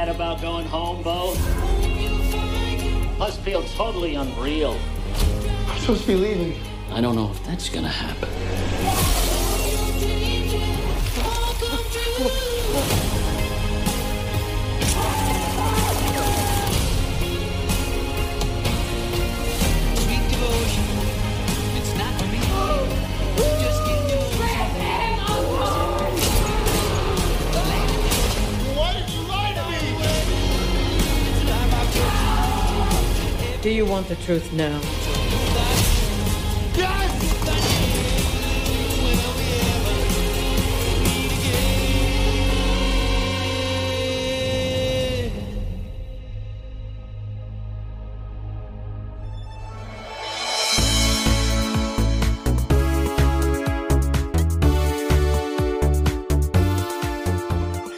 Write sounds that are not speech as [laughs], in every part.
sad about going home, Beau? Must feel totally unreal. I'm supposed to be leaving. I don't know if that's gonna happen. [laughs] Do you want the truth now?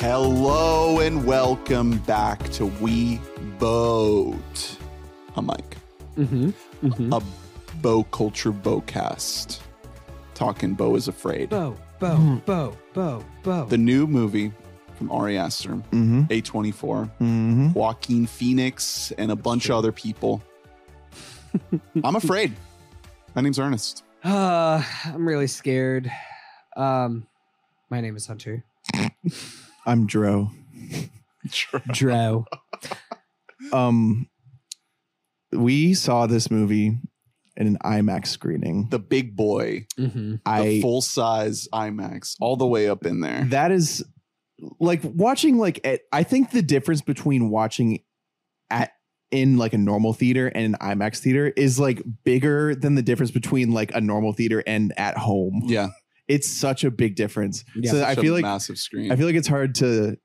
Hello and welcome back to We Boat. I'm Mike. Mm-hmm. A Bow Culture Bowcast. Talking Beau is Afraid. Bo, bo, bo, bo, bo. The new movie from Ari Aster, Mm-hmm. A24, Mm-hmm. Joaquin Phoenix, and a bunch of other people. [laughs] I'm afraid. My name's Ernest. Uh, I'm really scared. Um, my name is Hunter. I'm Dro. [laughs] Dro. Um, we saw this movie in an IMAX screening. The big boy, Mm-hmm. the full size IMAX, all the way up in there. that is like watching like at, I think the difference between watching at in like a normal theater and an IMAX theater is like bigger than the difference between like a normal theater and at home. Yeah. It's such a big difference. Yeah. so I Such a feel like massive screen. I feel like it's hard to.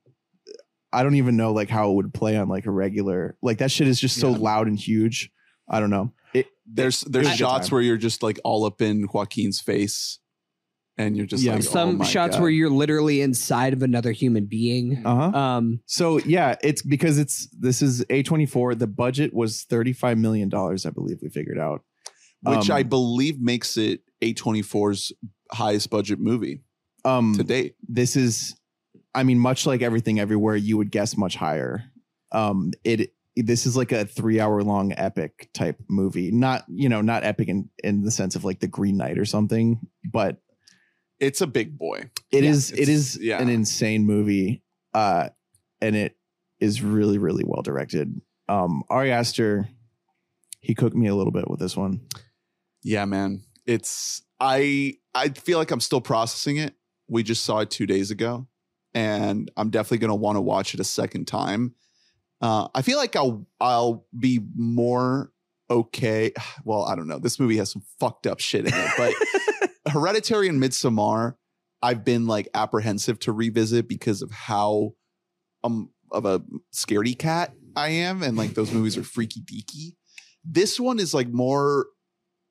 I don't even know like how it would play on like a regular like that shit is just so Yeah. loud and huge. I don't know. It there's there's was shots where you're just like all up in Joaquin's face, and you're just Yeah. like oh Some my shots God. where you're literally inside of another human being. uh huh. Um, So yeah, it's because it's this is a twenty four. The budget was thirty five million dollars. I believe we figured out. which um, I believe makes it A24's highest budget movie Um, to date. this is, I mean, much like everything everywhere, you would guess much higher. Um, it this is like a three hour long epic type movie. Not you know not epic in in the sense of like the Green Knight or something, but It's a big boy. It yeah, is. It is yeah. an insane movie, uh, and it is really, really well directed. Um, Ari Aster, he cooked me a little bit with this one. Yeah, man. It's I I feel like I'm still processing it. We just saw it two days ago, and I'm definitely gonna want to watch it a second time. Uh, I feel like I'll I'll be more okay. [sighs] Well, I don't know. This movie has some fucked up shit in it, but [laughs] Hereditary and Midsommar, I've been like apprehensive to revisit because of how um of a scaredy cat I am, and like those movies are freaky deaky. This one is like more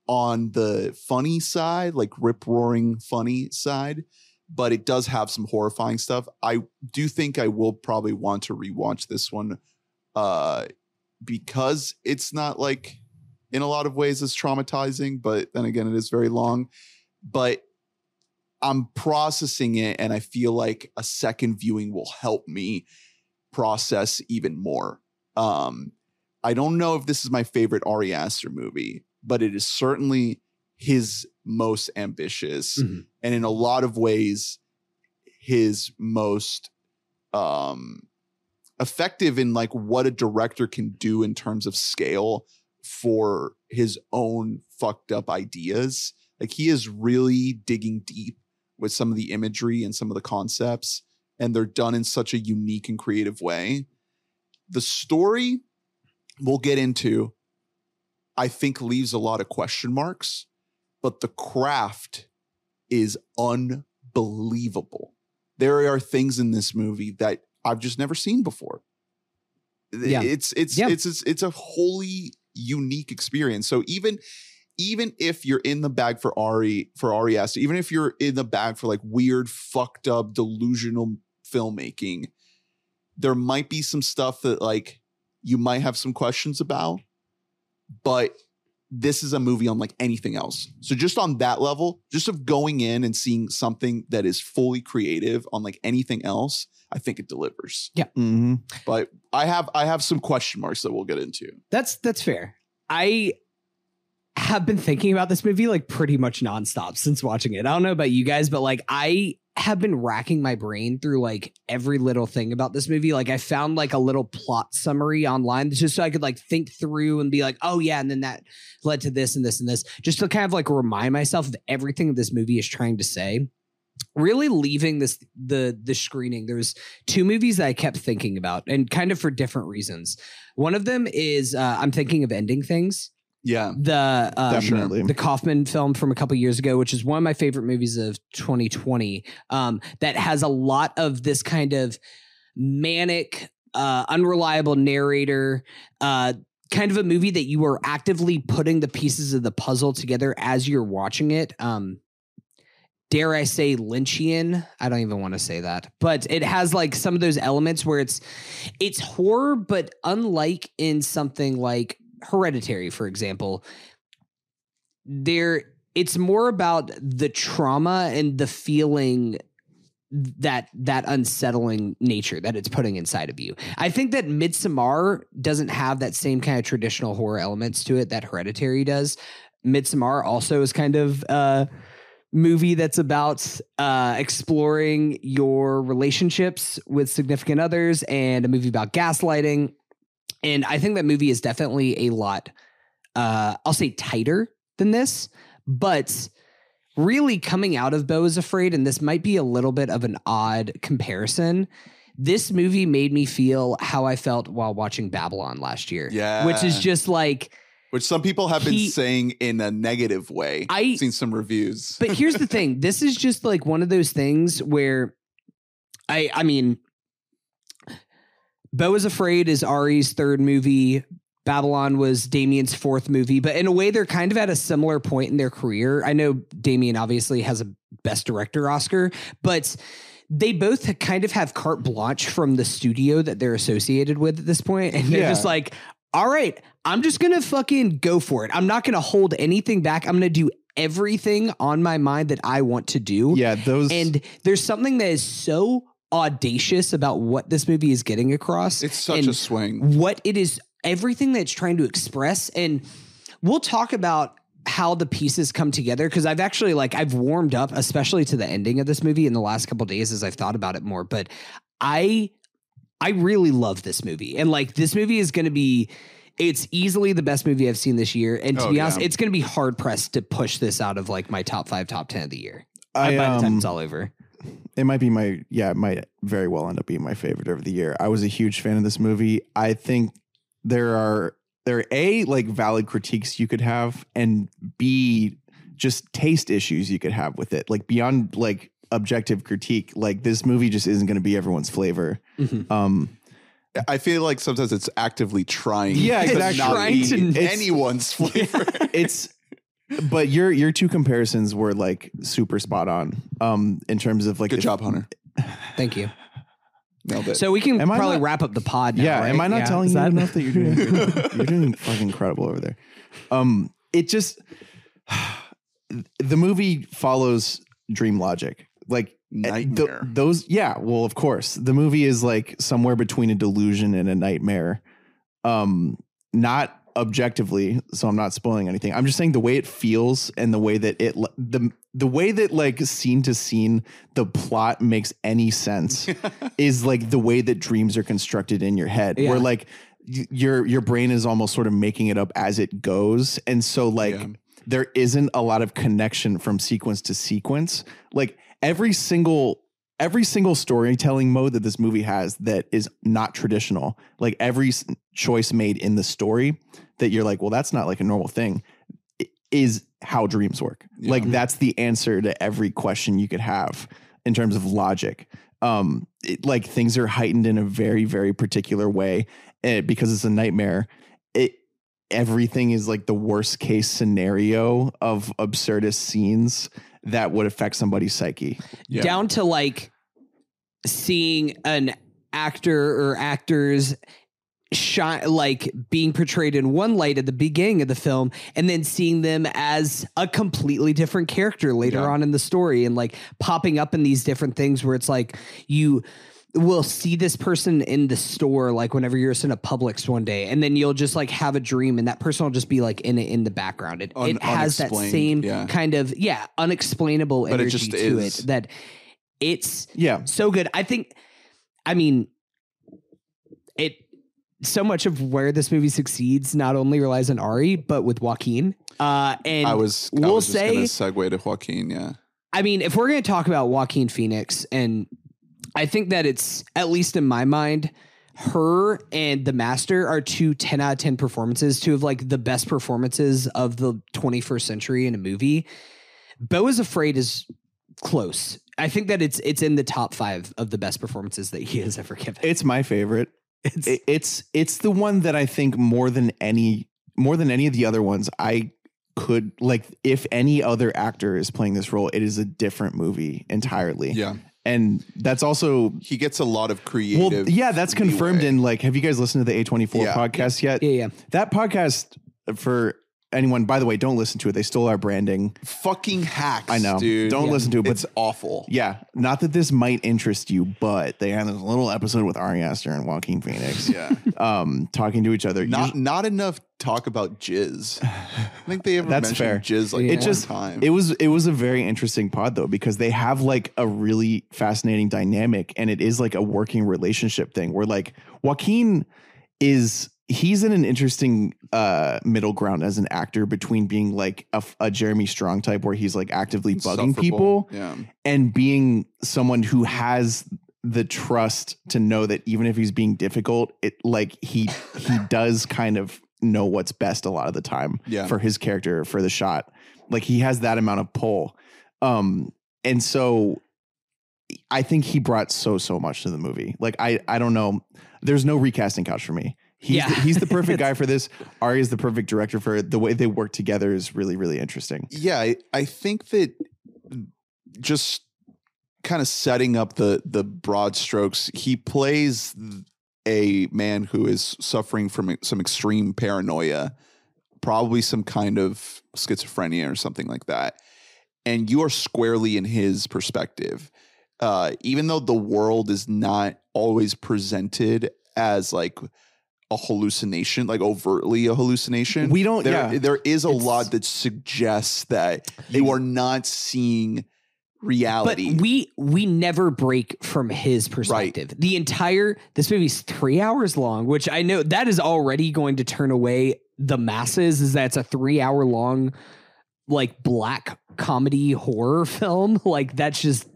on the funny side, like rip roaring funny side, but it does have some horrifying stuff. I do think I will probably want to rewatch this one uh because it's not like in a lot of ways as traumatizing, but then again it is very long. But I'm processing it and I feel like a second viewing will help me process even more. Um I don't know if this is my favorite Ari Aster movie, but it is certainly his most ambitious Mhm. And in a lot of ways his most um effective in like what a director can do in terms of scale for his own fucked up ideas. Like he is really digging deep with some of the imagery and some of the concepts and they're done in such a unique and creative way. The story we'll get into I think leaves a lot of question marks, but the craft is unbelievable. There are things in this movie that I've just never seen before. Yeah. It's it's Yeah. it's it's it's a wholly unique experience. So even even if you're in the bag for Ari for Ari Aster, even if you're in the bag for like weird, fucked up, delusional filmmaking, there might be some stuff that like you might have some questions about, but this is a movie unlike anything else. So just on that level, just of going in and seeing something that is fully creative unlike anything else, I think it delivers. Mhm. But I have I have some question marks that we'll get into. That's that's fair. I have been thinking about this movie like pretty much nonstop since watching it. I don't know about you guys, but like I have been racking my brain through like every little thing about this movie. Like I found like a little plot summary online just so I could like think through and be like, oh yeah, and then that led to this and this and this, just to kind of like remind myself of everything this movie is trying to say. Really leaving this the the screening, there's two movies that I kept thinking about, and kind of for different reasons. One of them is uh, I'm thinking of ending things Yeah. the um, Definitely. the Kaufman film from a couple years ago, which is one of my favorite movies of 2020. Um, that has a lot of this kind of manic, uh, unreliable narrator. Uh, kind of a movie that you are actively putting the pieces of the puzzle together as you're watching it. Um, dare I say Lynchian? I don't even want to say that, but it has like some of those elements where it's it's horror, but unlike in something like Hereditary, for example, there it's more about the trauma and the feeling that that unsettling nature that it's putting inside of you. I think that Midsommar doesn't have that same kind of traditional horror elements to it that Hereditary does. Midsommar also is kind of uh movie that's about uh exploring your relationships with significant others and a movie about gaslighting. And I think that movie is definitely a lot uh I'll say tighter than this, but really coming out of Beau is Afraid, and this might be a little bit of an odd comparison. This movie made me feel how I felt while watching Babylon last year. Yeah. Which is just like, Which some people have been He- saying in a negative way. I've seen some reviews. but here's the thing this is just like one of those things where I, I mean, Beau is Afraid is Ari's third movie. Babylon was Damien's fourth movie, but in a way, they're kind of at a similar point in their career. I know Damien obviously has a Best Director Oscar, but they both kind of have carte blanche from the studio that they're associated with at this point, and they're Yeah. just like, "All right, I'm just gonna fucking go for it. I'm not gonna hold anything back. I'm gonna do everything on my mind that I want to do." Yeah, those And there's something that is so audacious about what this movie is getting across. it's such and a swing. what it is, everything that it's trying to express. And we'll talk about how the pieces come together because I've actually like I've warmed up, especially to the ending of this movie in the last couple days as I've thought about it more. But I I really love this movie. And like this movie is gonna be it's easily the best movie I've seen this year. And to Oh, be honest, yeah. it's gonna be hard pressed to push this out of like my top five, top ten of the year. I, by the time um, it's all over. It might be my yeah it might very well end up being my favorite of the year i was a huge fan of this movie i think there are there are a like valid critiques you could have and b just taste issues you could have with it like beyond like objective critique like this movie just isn't going to be everyone's flavor Mhm. um I feel like sometimes it's actively trying. Yeah, to exactly. not Trying be to- anyone's flavor. [laughs] it's but your your two comparisons were like super spot on um in terms of like Good if- job, Hunter. Thank you. Nailed it. So we can Am I probably not- wrap up the pod now. yeah, right? am I not Yeah, telling is you that- enough that you're doing [laughs] you're doing fucking incredible over there? Um, it just [sighs] the movie follows dream logic, like eh, th- Nightmare. those. Yeah, well, of course, the movie is like somewhere between a delusion and a nightmare. Um, not objectively, so I'm not spoiling anything. I'm just saying the way it feels and the way that it the the way that like scene to scene the plot makes any sense [laughs] is like the way that dreams are constructed in your head Yeah. where like y- your your brain is almost sort of making it up as it goes and so like Yeah. there isn't a lot of connection from sequence to sequence like every single every single storytelling mode that this movie has that is not traditional like every choice made in the story that you're like well that's not like a normal thing is how dreams work. Yeah. like that's the answer to every question you could have in terms of logic. Um it, like things are heightened in a very very particular way eh, because it's a nightmare. It everything is like the worst case scenario of absurdist scenes that would affect somebody's psyche. Yeah. down to like seeing an actor or actors shine like being portrayed in one light at the beginning of the film and then seeing them as a completely different character later Yeah. on in the story and like popping up in these different things where it's like you will see this person in the store like whenever you're in a Publix one day and then you'll just like have a dream and that person will just be like in it in the background it, Un- it has that same yeah. kind of yeah unexplainable But it energy just to is. it that it's Yeah. so good. I think, I mean, it so much of where this movie succeeds not only relies on Ari, but with Joaquin. Uh, and I was. I we'll was say, gonna segue to Joaquin. Yeah. I mean, if we're going to talk about Joaquin Phoenix, and I think that it's at least in my mind, her and the Master are two 10 out of 10 performances, two of like the best performances of the 21st century in a movie. Bo is Afraid is close. I think that it's it's in the top five of the best performances that he has ever given. It's my favorite. It's, It- it's it's the one that I think more than any more than any of the other ones I could like if any other actor is playing this role it is a different movie entirely. Yeah. And that's also He gets a lot of well creative. yeah, that's confirmed leeway. in like have you guys listened to the A24 podcast yet? yeah, yeah. That podcast for anyone by the way don't listen to it. They stole our branding. fucking hacks. I know. dude. Don't listen to it, but It's awful. Yeah, not that this might interest you, but they had this little episode with Ari Aster and Joaquin Phoenix, [laughs] Yeah. um, talking to each other. Not not enough talk about jizz. [laughs] I think they ever That's mentioned fair. jizz like Yeah. it just time. it was it was a very interesting pod though because they have like a really fascinating dynamic and it is like a working relationship thing where like Joaquin is he's in an interesting uh middle ground as an actor between being like a, a Jeremy Strong type where he's like actively bugging people Yeah. and being someone who has the trust to know that even if he's being difficult it like he he [laughs] does kind of know what's best a lot of the time Yeah. for his character for the shot. Like he has that amount of pull. Um and so i think he brought so so much to the movie. Like i i don't know. There's no recasting couch for me he's Yeah. the, he's the perfect [laughs] guy for this ari is the perfect director for it the way they work together is really really interesting Yeah, I, I think that just kind of setting up the the broad strokes, he plays a man who is suffering from some extreme paranoia, probably some kind of schizophrenia or something like that. And you are squarely in his perspective. Uh, even though the world is not always presented as like a hallucination, like overtly a hallucination. We don't- There, yeah. there is a It's- lot that suggests that you are not seeing But reality. we we never break from his perspective. The entire this movie's three hours long, which I know that is already going to turn away the masses. Is that it's a three hour long like black comedy horror [laughs] film? Like that's just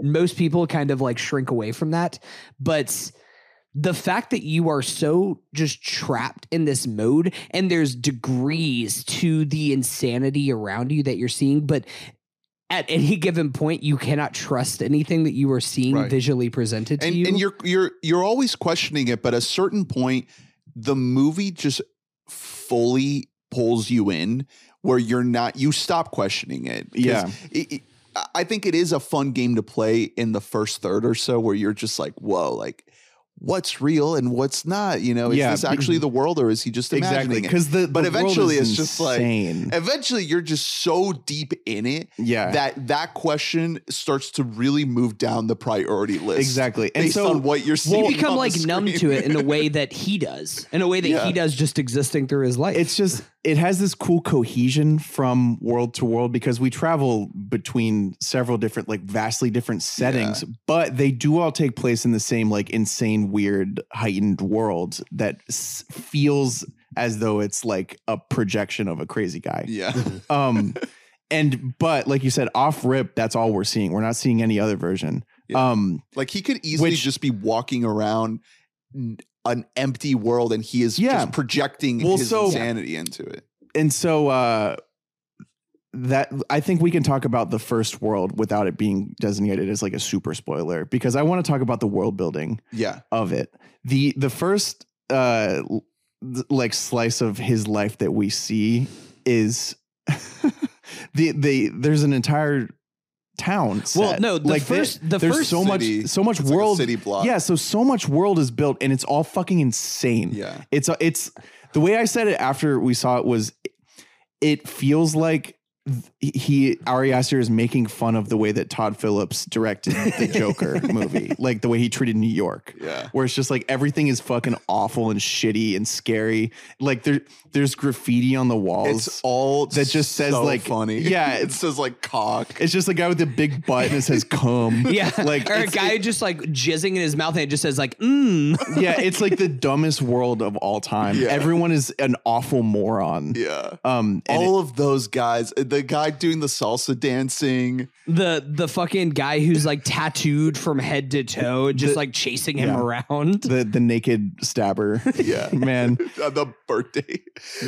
most people kind of like shrink away from that. But the fact that you are so just trapped in this mode and there's degrees to the insanity around you that you're seeing, but at any given point you cannot trust anything that you are seeing Right. visually presented to and, you. and you're you're you're always questioning it, but at a certain point, the movie just fully pulls you in where you're not you stop questioning it. Yeah. it- it- I think it is a fun game to play in the first third or so where you're just like, whoa, like what's real and what's not? You know, is Yeah. this actually mhm. the world or is he just exactly imagining it? because the But the world eventually is it's just like- insane. Eventually, you're just so deep in it yeah that that question starts to really move down the priority list. exactly and based so on what you're seeing. you become on the like numb to it in a [laughs] way that he does, in a way that Yeah. he does just existing through his life. it's just it has this cool cohesion from world to world because we travel between several different like vastly different settings but they do all take place in the same like insane weird heightened world that s- feels as though it's like a projection of a crazy guy Yeah. [laughs] um and but like you said off rip that's all we're seeing we're not seeing any other version Yeah. um Like he could easily Which- just be walking around an empty world and he is Yeah. just projecting Well, his so- insanity into it. and so uh that I think we can talk about the first world without it being designated as like a super spoiler because I want to talk about the world building Yeah. of it. The the first uh like slice of his life that we see is [laughs] the the there's an entire town. Well, no, the like first- the there's first so city- much so much it's like world city block. Yeah, so so much world is built, and it's all fucking insane. Yeah. it's a, it's the way I said it after we saw it was, it feels like he Ari Aster is making fun of the way that Todd Phillips directed the [laughs] Joker movie, like the way he treated New York. Yeah. Where it's just like everything is fucking awful and shitty and scary. Like there, there's graffiti on the walls. It's all that just says, so like- funny. yeah, [laughs] it says like cock. It's just a guy with a big butt and it says "cum." [laughs] Yeah, [laughs] like or a guy it- just like jizzing in his mouth and it just says like mmm. yeah, it's like the dumbest world of all time. Yeah. Everyone is an awful moron. Yeah. Um, and All of those guys, the guy doing the salsa dancing. the the fucking guy who's like tattooed from head to toe, just The- like chasing him yeah. around. the the naked stabber. Yeah. man. the birthday.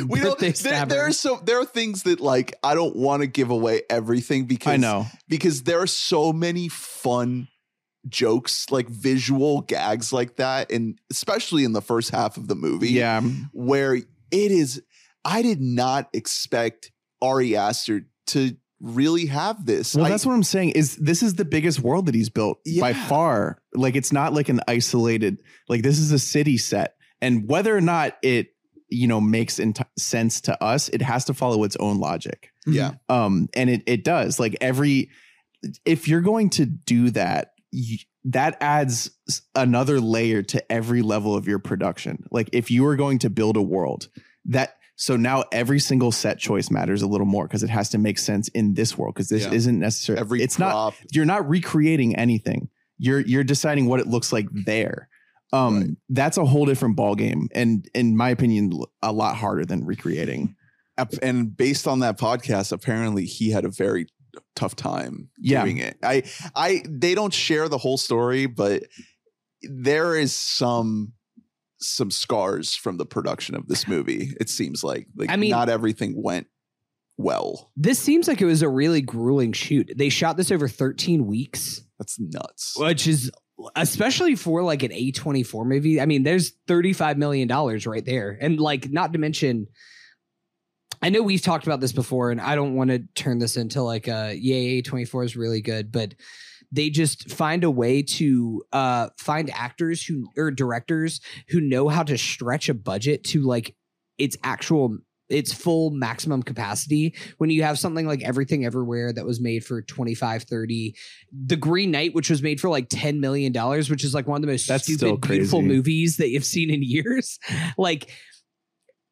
We don't there, there are so there are things that like I don't want to give away everything because I know. because there are so many fun jokes like visual gags like that and especially in the first half of the movie Yeah, where it is I did not expect Ari Aster to really have this. Well, I- that's what I'm saying. Is this is the biggest world that he's built by far? Like it's not like an isolated. Like this is a city set, and whether or not it you know makes int- sense to us, it has to follow its own logic. yeah. Um, and it it does. Like every if you're going to do that. You, that adds another layer to every level of your production. Like if you are going to build a world that so now every single set choice matters a little more because it has to make sense in this world because this Yeah. isn't necessarily Every it's not you're not recreating anything you're you're deciding what it looks like there um Right. that's a whole different ball game and in my opinion a lot harder than recreating and based on that podcast apparently he had a very tough time Yeah. doing it i i they don't share the whole story but there is some some scars from the production of this movie it seems like like I mean- not everything went well This seems like it was a really grueling shoot. They shot this over 13 weeks, that's nuts which is especially for like an A24 movie. I mean, there's 35 million dollars right there. And like not to mention I know we've talked about this before and I don't want to turn this into like a yay A24 is really good, but they just find a way to uh find actors who or directors who know how to stretch a budget to like its actual its full maximum capacity. When you have something like everything everywhere that was made for 25 30 the green knight which was made for like 10 million dollars which is like one of the most That's still stupid beautiful movies that you've seen in years. [laughs] Like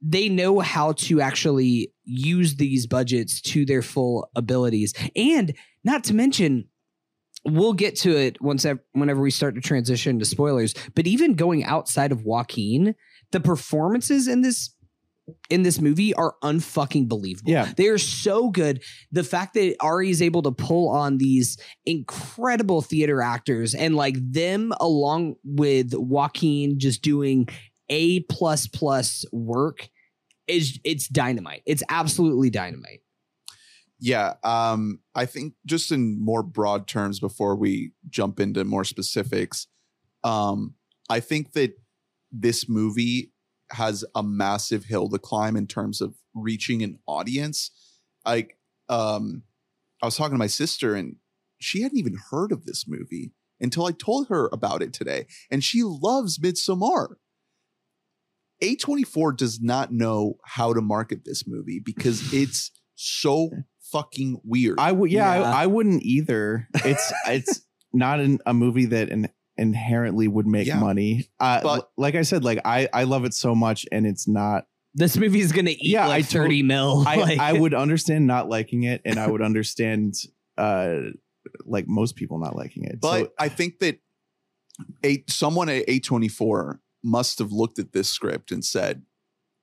they know how to actually use these budgets to their full abilities. And not to mention we'll get to it once whenever we start to transition to spoilers but even going outside of Joaquin the performances in this in this movie are unfucking believable. Yeah. they are so good. The fact that Ari is able to pull on these incredible theater actors and like them along with Joaquin just doing a plus plus work is it's dynamite. It's absolutely dynamite. Yeah, um, I think just in more broad terms before we jump into more specifics, um, I think that this movie has a massive hill to climb in terms of reaching an audience. Like, um, I was talking to my sister, and she hadn't even heard of this movie until I told her about it today, and she loves Midsommar. A24 does not know how to market this movie because [laughs] it's so fucking weird. i would yeah, Yeah. I, I wouldn't either it's it's [laughs] not an, a movie that in, inherently would make Yeah. money uh But- l- like i said like i i love it so much and it's not this movie is gonna eat Yeah, like I to- 30 mil I, [laughs] Like- I would understand not liking it, and I would understand uh like most people not liking it. But so, I think that a someone at A24 must have looked at this script and said,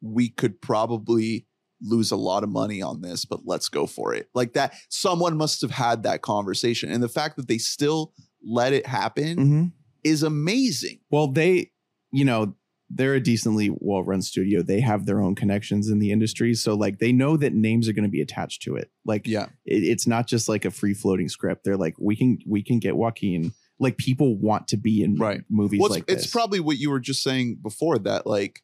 we could probably lose a lot of money on this, but let's go for it. Like that, someone must have had that conversation. And the fact that they still let it happen Mhm. Is amazing. well, they, you know, they're a decently well run studio. They have their own connections in the industry, so like they know that names are going to be attached to it. Like Yeah. it, it's not just like a free floating script. They're like, we can we can get Joaquin. Like people want to be in Right. movies Well, it's, like it's this. probably what you were just saying before that, like,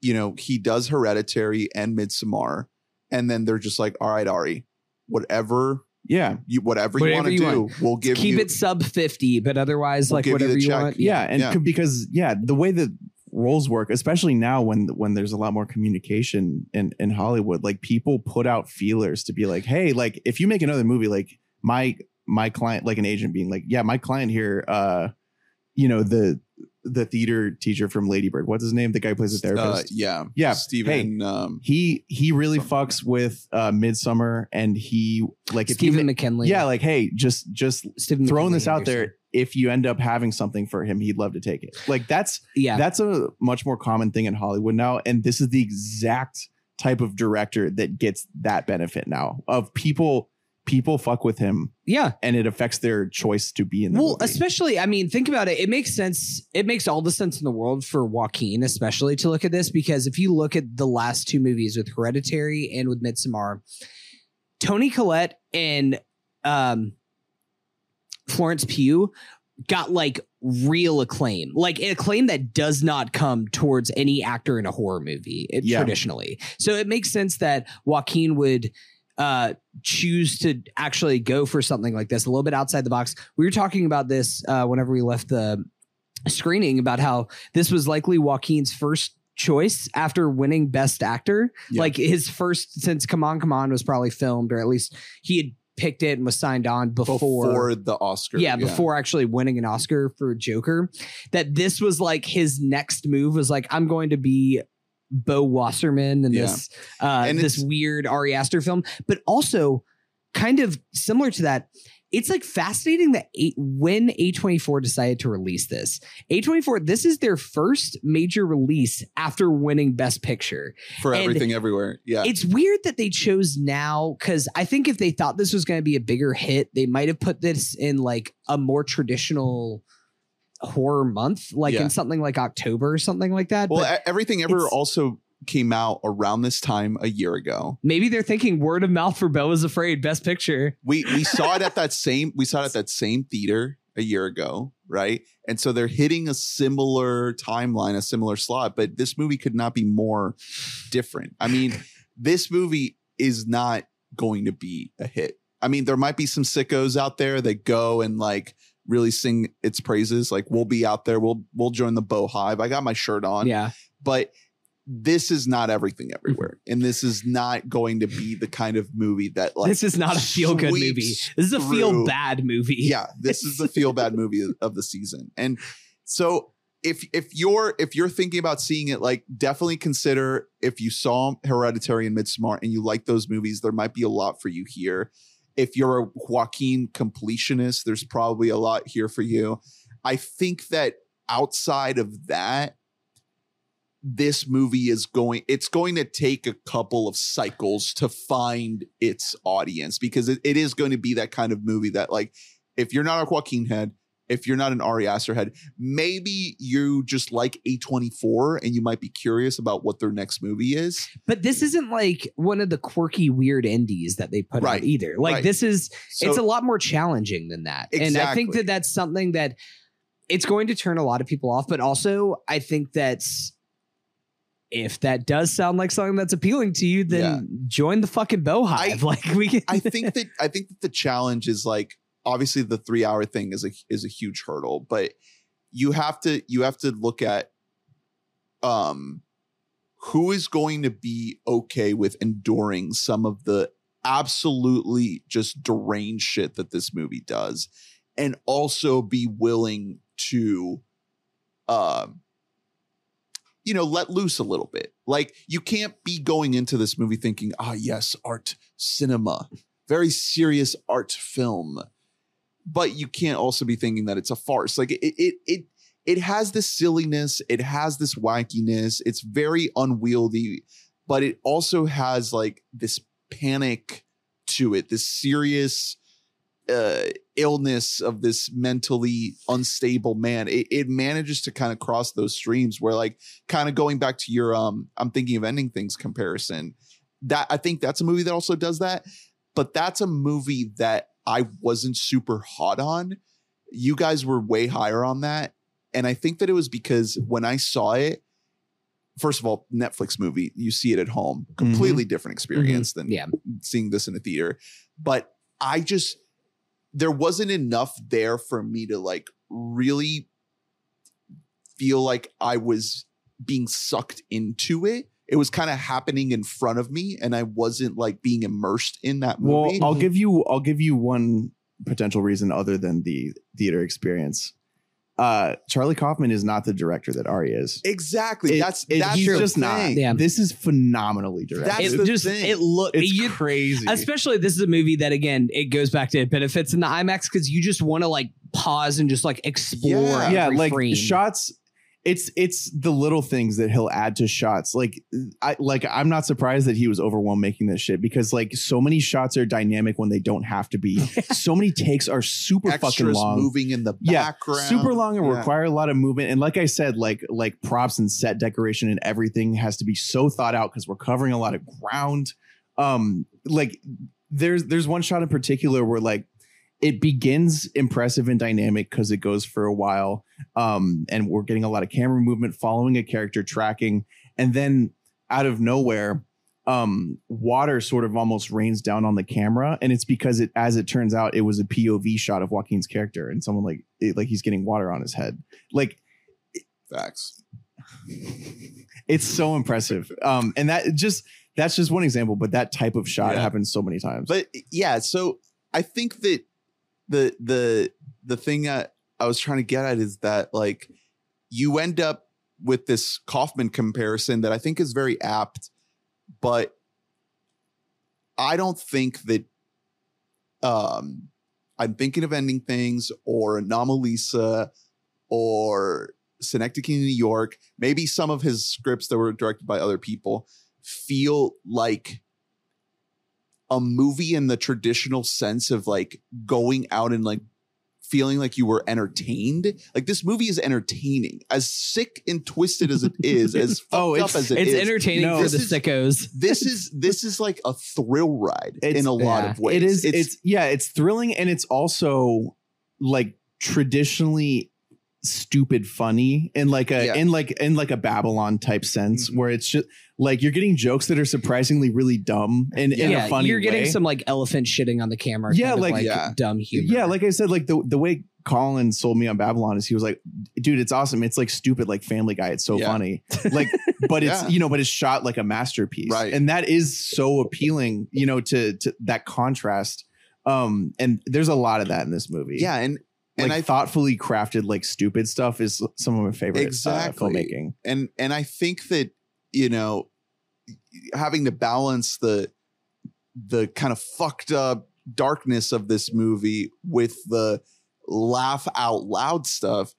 you know, he does Hereditary and Midsommar, and then they're just like, all right, Ari, whatever Yeah. You whatever, you Whatever want to do, want. we'll give you Keep you it sub 50, but otherwise, We'll like give you whatever you, want. Yeah. And Yeah. because, yeah, the way that roles work, especially now when when there's a lot more communication in, in Hollywood, like people put out feelers to be like, hey, like if you make another movie, like my my client, like an agent being like, yeah, my client here, uh, you know, the the theater teacher from Ladybird, what's his name? The guy who plays the uh, therapist. yeah. Yeah, Stephen um he he really Something. fucks with uh Midsommar and he like if Stephen ma- McKinley. yeah like hey just just Stephen throwing McKinley this out Henderson. there if you end up having something for him he'd love to take it like that's Yeah. that's a much more common thing in hollywood now and this is the exact type of director that gets that benefit now of people people fuck with him yeah. and it affects their choice to be in the Well, movie. especially, I mean, think about it. It makes sense. It makes all the sense in the world for Joaquin, especially to look at this, because if you look at the last two movies with Hereditary and with Midsommar, Toni Collette and um, Florence Pugh got like real acclaim, like acclaim that does not come towards any actor in a horror movie it, Yeah. traditionally. So it makes sense that Joaquin would uh choose to actually go for something like this a little bit outside the box we were talking about this uh whenever we left the screening about how this was likely joaquin's first choice after winning best actor Yeah. like his first since C'mon C'mon was probably filmed or at least he had picked it and was signed on before, before the Oscar. yeah, before actually winning an Oscar for Joker, that this was like his next move was like, I'm going to be Beau Wassermann in Yeah. this uh And this weird Ari Aster film, but also kind of similar to that. It's like fascinating that eight, when A24 decided to release this. A24, this is their first major release after winning Best Picture. for and everything everywhere. Yeah. It's weird that they chose now because I think if they thought this was going to be a bigger hit, they might have put this in like a more traditional horror month, like Yeah. in something like October or something like that. well, but everything ever also came out around this time a year ago. maybe they're thinking word of mouth for Beau is Afraid, Best Picture. We we [laughs] saw it at that same we saw it at that same theater a year ago, right? And so they're hitting a similar timeline, a similar slot, but this movie could not be more different. I mean, this movie is not going to be a hit. I mean, there might be some sickos out there that go and like really sing its praises. Like we'll be out there, we'll we'll join the Bow Hive. I got my shirt on, Yeah. but this is not everything mm-hmm. everywhere, and this is not going to be the kind of movie that like this is not a feel good movie. This is a feel bad movie. yeah this is the feel bad movie [laughs] of the season and so if if you're if you're thinking about seeing it like definitely consider if you saw hereditary and midsommar and you like those movies there might be a lot for you here if you're a joaquin completionist there's probably a lot here for you. I think that outside of that this movie is going it's going to take a couple of cycles to find its audience because it, it is going to be that kind of movie that like if you're not a Joaquin head if you're not an Ari Aster head maybe you just like A24 and you might be curious about what their next movie is But this isn't like one of the quirky, weird indies that they put Right. out either. Like Right. this is so it's a lot more challenging than that. And I think that that's something that it's going to turn a lot of people off. But also, I think that's if that does sound like something that's appealing to you, then Yeah. join the fucking bow hive. [laughs] like we can. I think that I think that the challenge is like obviously the three hour thing is a is a huge hurdle, but you have to you have to look at um who is going to be okay with enduring some of the absolutely just deranged shit that this movie does and also be willing to um you know let loose a little bit. Like you can't be going into this movie thinking ah yes art cinema very serious art film but you can't also be thinking that it's a farce. Like it it it it has this silliness it has this wackiness it's very unwieldy but it also has like this panic to it this serious uh illness of this mentally unstable man. It, it manages to kind of cross those streams where like kind of going back to your um i'm thinking of ending things comparison that i think that's a movie that also does that but that's a movie that i wasn't super hot on. You guys were way higher on that. And i think that it was because when i saw it first of all netflix movie you see it at home. Mm-hmm. Completely different mm-hmm. experience than yeah. seeing this in a theater. But I just there wasn't enough there for me to like really feel like I was being sucked into it. It was kind of happening in front of me, and I wasn't like being immersed in that movie. Well. I'll give you I'll give you one potential reason other than the theater experience. Uh, Charlie Kaufman is not the director that Ari is. exactly. It- that's it- that's he's the just not. Yeah. This is phenomenally directed. That's it the just thing. it look it's you, crazy. especially this is a movie that again it goes back to it benefits in the IMAX because you just want to like pause and just like explore Yeah. yeah, like frame. shots. It's it's the little things that he'll add to shots. Like I like I'm not surprised that he was overwhelmed making this shit because like so many shots are dynamic when they don't have to be. [laughs] so many takes are super fucking long. moving in the Yeah, background. super long and Yeah. require a lot of movement. And like I said, like like props and set decoration and everything has to be so thought out because we're covering a lot of ground. Um, like there's there's one shot in particular where like it begins impressive and dynamic because it goes for a while. Um, and we're getting a lot of camera movement following a character tracking, and then out of nowhere, um, water sort of almost rains down on the camera, and it's because it, as it turns out, it was a POV shot of Joaquin's character, and someone like it, like he's getting water on his head, like Facts. [laughs] it's so impressive. Um, and that just that's just one example, but that type of shot Yeah. happens so many times. But yeah, so I think that the the the thing I, I was trying to get at is that like you end up with this Kaufman comparison that I think is very apt, but I don't think that um I'm thinking of ending things or Anomalisa or Synecdoche, New York, maybe some of his scripts that were directed by other people feel like a movie in the traditional sense of like going out and like feeling like you were entertained. Like this movie is entertaining, as sick and twisted as it is, [laughs] as fucked Oh, up it's- as it it's is. entertaining No, for this the is- sickos. This is this is like a thrill ride It's- in a lot yeah, of ways. It is. It's, yeah. It's thrilling, and it's also like traditionally stupid funny in like a Yeah. in like in like a Babylon type sense, Mhm. where it's just like you're getting jokes that are surprisingly really dumb and in yeah, a funny you're getting way. some like elephant shitting on the camera. Yeah, of, like- Yeah. dumb humor. Yeah, like I said, like the the way Colin sold me on Babylon is he was like, dude, it's awesome. It's like stupid, like Family Guy. It's so funny. Like, [laughs] but it's you know, but it's shot like a masterpiece, Right. And that is so appealing, you know, to to that contrast. Um, and there's a lot of that in this movie. yeah, and like and I thoughtfully crafted, like stupid stuff is some of my favorite Exactly. uh, filmmaking. and and I think that you know having to balance the the kind of fucked up darkness of this movie with the laugh out loud stuff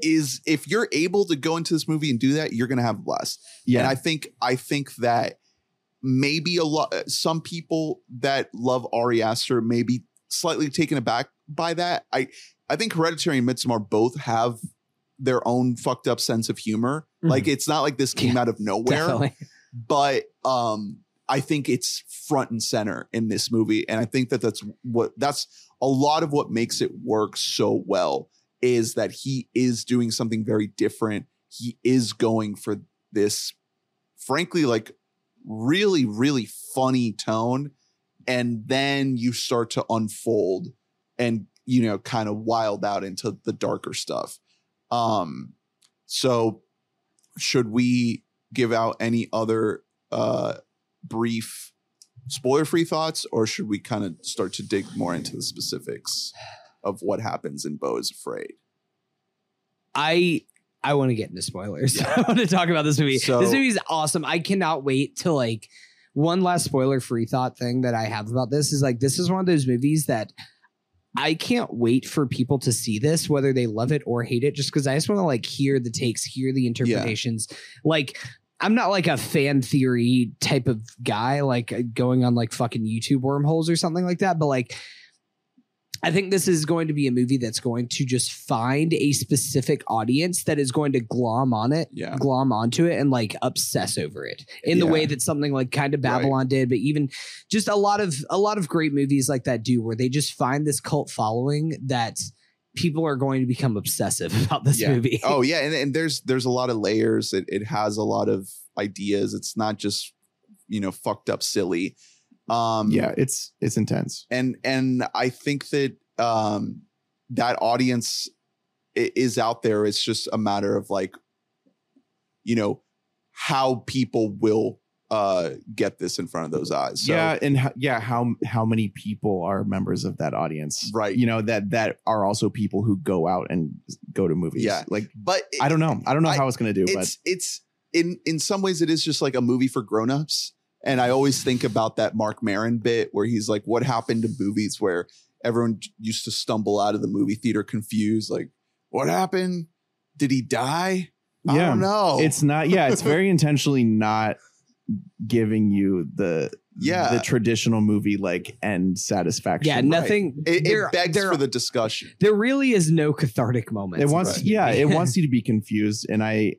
is if you're able to go into this movie and do that you're going to have a blast Yeah, and I think I think that maybe a lot some people that love Ari Aster may be slightly taken aback by that. I I think Hereditary and Midsommar both have their own fucked up sense of humor. Mhm. Like it's not like this came out of nowhere, Definitely. [laughs] but um I think it's front and center in this movie and I think that that's what that's a lot of what makes it work so well is that he is doing something very different. He is going for this frankly like really really funny tone and then you start to unfold and you know kind of wild out into the darker stuff um so should we give out any other uh brief spoiler free thoughts or should we kind of start to dig more into the specifics of what happens in Beau is Afraid? I I want to get into spoilers. [laughs] I want to talk about this movie. So- this is awesome. I cannot wait to like one last spoiler free thought thing that I have about this is like this is one of those movies that I can't wait for people to see this, whether they love it or hate it, just because I just want to like hear the takes, hear the interpretations. Like I'm not like a fan theory type of guy, like uh, going on like fucking YouTube wormholes or something like that. But like, I think this is going to be a movie that's going to just find a specific audience that is going to glom on it, Yeah. glom onto it, and like obsess over it in the way that something like kind of Right. Babylon did, but even just a lot of a lot of great movies like that do, where they just find this cult following that people are going to become obsessive [laughs] about this Yeah. movie. Oh yeah, and, and there's there's a lot of layers. It it has a lot of ideas. It's not just you know fucked up silly. Um, yeah, it's it's intense. and and I think that um, that audience is out there. It's just a matter of like, you know, how people will uh get this in front of those eyes. So, yeah, and ho- yeah, how how many people are members of that audience? Right. You know that that are also people who go out and go to movies. Yeah. Like but it- I don't know. I don't know I- how it's gonna do, but it's it's in in some ways it is just like a movie for grown-ups and i always think about that Marc Maron bit where he's like what happened to movies where everyone used to stumble out of the movie theater confused like what happened did he die i Yeah. don't know it's not. Yeah, it's very [laughs] intentionally not giving you the Yeah. the traditional movie like end satisfaction. Yeah, nothing. it, there, it begs there, for the discussion there really is no cathartic moment. It wants, yeah, it wants [laughs] you to be confused, and I,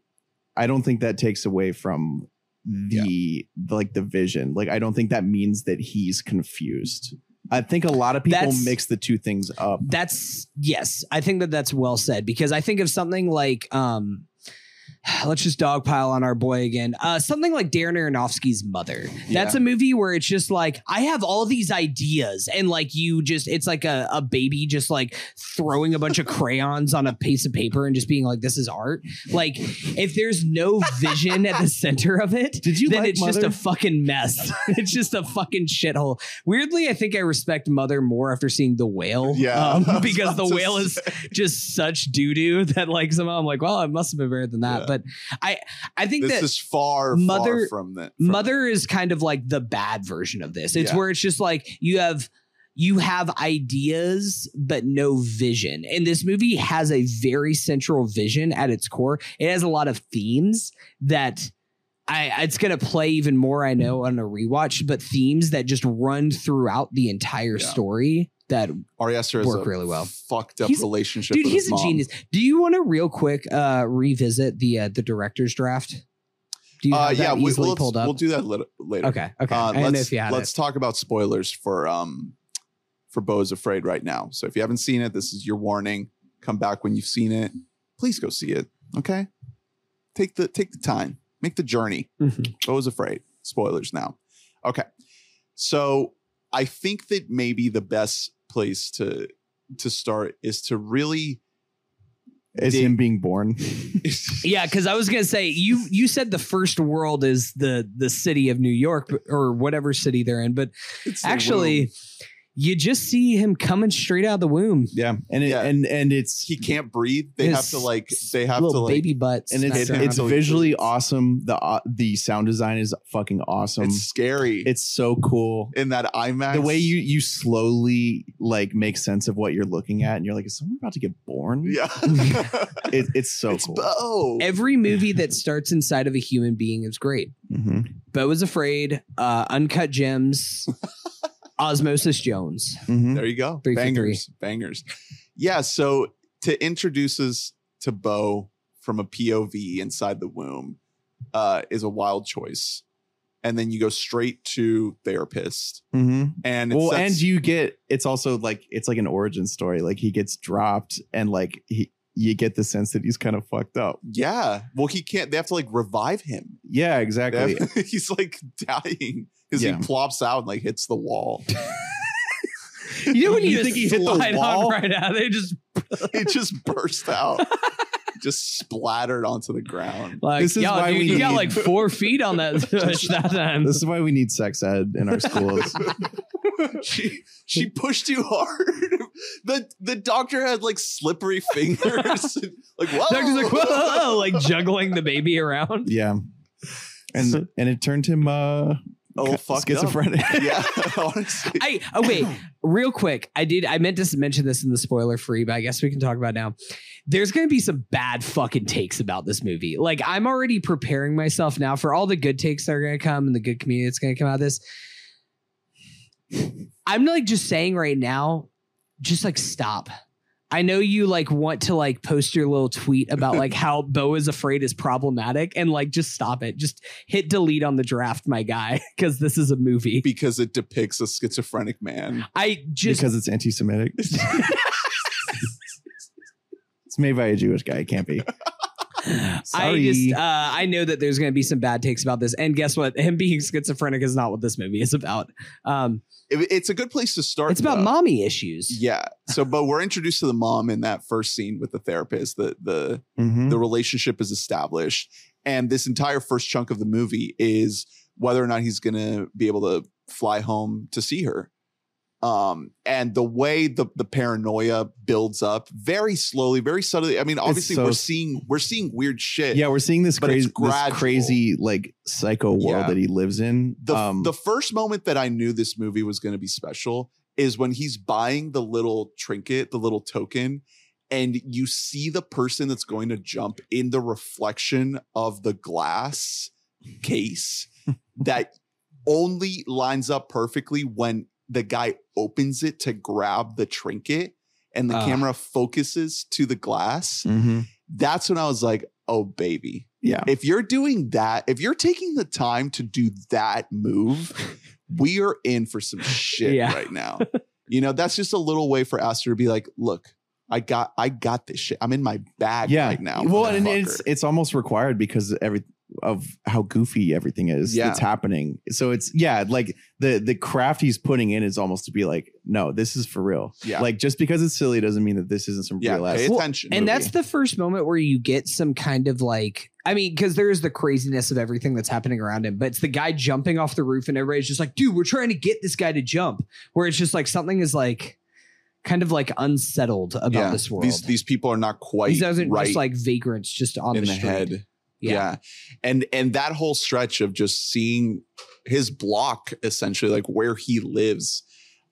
I don't think that takes away from the like the vision. Like, I don't think that means that he's confused. I think a lot of people That's- mix the two things up. That's yes, I think that that's well said because I think of something like um [sighs] let's just dogpile on our boy again. Uh something like Darren Aronofsky's Mother. That's Yeah. a movie where it's just like I have all these ideas and like you just it's like a, a baby just like throwing a bunch of [laughs] crayons on a piece of paper and just being like this is art. Like if there's no vision at the center of it, [laughs] Did you then like it's just a fucking mess. [laughs] it's just a fucking shithole. Weirdly, I think I respect Mother more after seeing The Whale. Yeah, um, because The Whale is just such doo doo that like somehow I'm like, well, it must have been better than that. Yeah. But I I think this that is far Mother- far from that from- Mother is kind of like the bad version of this. It's Yeah. where it's just like you have you have ideas but no vision. And this movie has a very central vision at its core. It has a lot of themes that I it's gonna play even more, I know, on a rewatch, but themes that just run throughout the entire Yeah. story that Ari Aster work really well. fucked up He's- relationship dude with he's a mom. genius do you want to real quick uh revisit the uh, the director's draft do you uh, yeah, we, we'll, pulled up we'll do that lit- later. okay okay Uh, i didn't know let's if you had let's it talk about spoilers for um for Beau's Afraid right now. So if you haven't seen it, this is your warning. Come back when you've seen it. Please go see it. Okay. Take the take the time. Make the journey. Mhm. Beau is Afraid. Spoilers now. Okay. So I think that maybe the best place to to start is to really Is dig- him being born? [laughs] yeah because i was gonna say you you said the first world is the the city of new york or whatever city they're in but It's actually womb. You just see him coming straight out of the womb Yeah, and it, Yeah. and and it's he can't breathe. They have to like they have to like baby butts and it's Hit it's visually bleeds. awesome. The uh, the sound design is fucking awesome. it's scary. It's, so cool. in that IMAX. the way you you slowly like make sense of what you're looking at, and you're like, is someone about to get born? Yeah. [laughs] it, it's so it's cool. Beau. every movie that starts inside of a human being is great Mhm. beau is afraid uh uncut gems [laughs] osmosis jones Mhm. There you go. Three bangers. Bangers. Yeah. So to introduce us to Beau from a POV inside the womb uh, is a wild choice. And then you go straight to therapist. Mhm. And Well, sets- and you get it's also like it's like an origin story. Like he gets dropped, and like he you get the sense that he's kind of fucked up. yeah. Well, he can't. They have to like revive him. Yeah, exactly. have- [laughs] he's like dying because Yeah. he plops out and like hits the wall. [laughs] you know when you, You think he hit the slide on wall? right out they just [laughs] it just burst out. Just splattered onto the ground. Like, This is yo, why dude, we you got like four feet on that [laughs] that time. this is why we need sex ed in our schools. [laughs] she she pushed too hard. The the doctor had like slippery fingers. [laughs] like whoa. Doctor's like, whoa, like juggling the baby around. yeah, and and it turned him uh oh fuck schizophrenic. [laughs] yeah, [laughs] honestly. I oh wait, real quick. I did I meant to mention this in the spoiler free, but I guess we can talk about it now. There's gonna be some bad fucking takes about this movie. Like I'm already preparing myself now for all the good takes that are gonna come and the good community that's gonna come out of this. I'm like just saying right now, just like stop. I know you like want to like post your little tweet about like [laughs] how Beau is afraid is problematic and like just stop it. Just hit delete on the draft, my guy, [laughs] because this is a movie. because it depicts a schizophrenic man. I just because it's anti-Semitic. [laughs] it's made by a Jewish guy. It can't be. [laughs] I just uh, I know that there's going to be some bad takes about this, and guess what? Him being schizophrenic is not what this movie is about. Um, It- it's a good place to start. it's about though. mommy issues. Yeah. So, but we're introduced to the mom in that first scene with the therapist. The the Mhm. the relationship is established, and this entire first chunk of the movie is whether or not he's going to be able to fly home to see her. Um, and the way the the paranoia builds up very slowly, very subtly. I mean, obviously so- we're seeing we're seeing weird shit. Yeah, we're seeing this crazy, this crazy like psycho world Yeah. that he lives in. The um, the first moment that I knew this movie was going to be special is when he's buying the little trinket, the little token, and you see the person that's going to jump in the reflection of the glass case [laughs] that only lines up perfectly when the guy opens it to grab the trinket and the Ah. camera focuses to the glass. mhm. That's when I was like, "Oh baby, yeah, if you're doing that, if you're taking the time to do that move, we are in for some shit Yeah. right now. [laughs] You know, that's just a little way for Aster to be like, look, I got I got this shit. I'm in my bag yeah. right now. well, and it's it's almost required because every of how goofy everything is Yeah. that's happening. So it's yeah, like the the craft he's putting in is almost to be like, no, this is for real. yeah. Like just because it's silly doesn't mean that this isn't some yeah, real pay ass. Well, attention. and movie. that's the first moment where you get some kind of like i mean because there's the craziness of everything that's happening around him but it's the guy jumping off the roof and everybody's just like dude we're trying to get this guy to jump where it's just like something is like kind of like unsettled about yeah, this world These these people are not quite these doesn't right just like vagrants just on in the, the, street. head. Yeah. yeah. And and that whole stretch of just seeing his block essentially like where he lives.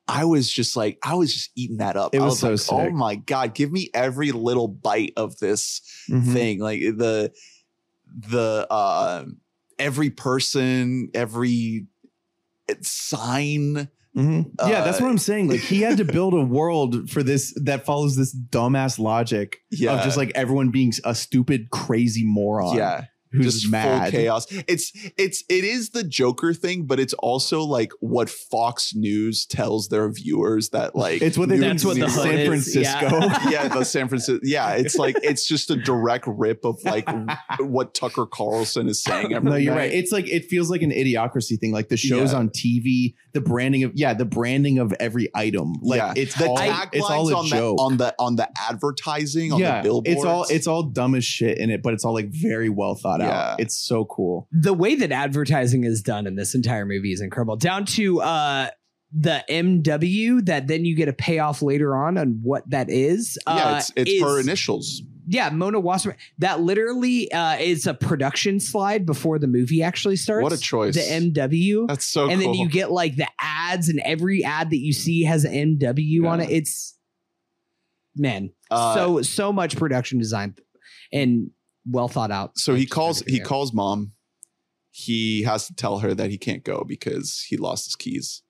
I was just like, I was just eating that up. It I was so like, oh my God, give me every little bite of this Mhm. thing. Like the the uh every person, every sign. Mhm. yeah, that's Uh, what I'm saying. Like he had to build a world for this that follows this dumbass logic Yeah. of just like everyone being a stupid, crazy moron. yeah. Who's just mad. full chaos. It's it's it is the Joker thing, but it's also like what Fox News tells their viewers that like It's what they New- do That's what the in hood San is, Francisco. yeah. yeah, the San Francisco. Yeah, it's like it's just a direct rip of like [laughs] what Tucker Carlson is saying. Every No, you're night. right. It's like it feels like an idiocracy thing. Like the shows Yeah. on TV, the branding of yeah, the branding of every item. Like yeah, it's the all taglines it's all a on the on the on the advertising on yeah, the billboards. it's all it's all dumb as shit in it, but it's all like very well thought Yeah. Out. It's so cool. the way that advertising is done in this entire movie is incredible down to uh the mw that then you get a payoff later on on what that is yeah, uh, it's it's is- her initials. yeah mona wassermann that literally uh is a production slide before the movie actually starts What a choice. the mw That's so and cool. then you get like the ads and every ad that you see has an mw on it it's man Uh, so so much production design and well thought out so he calls he everything calls mom he has to tell her that he can't go because he lost his keys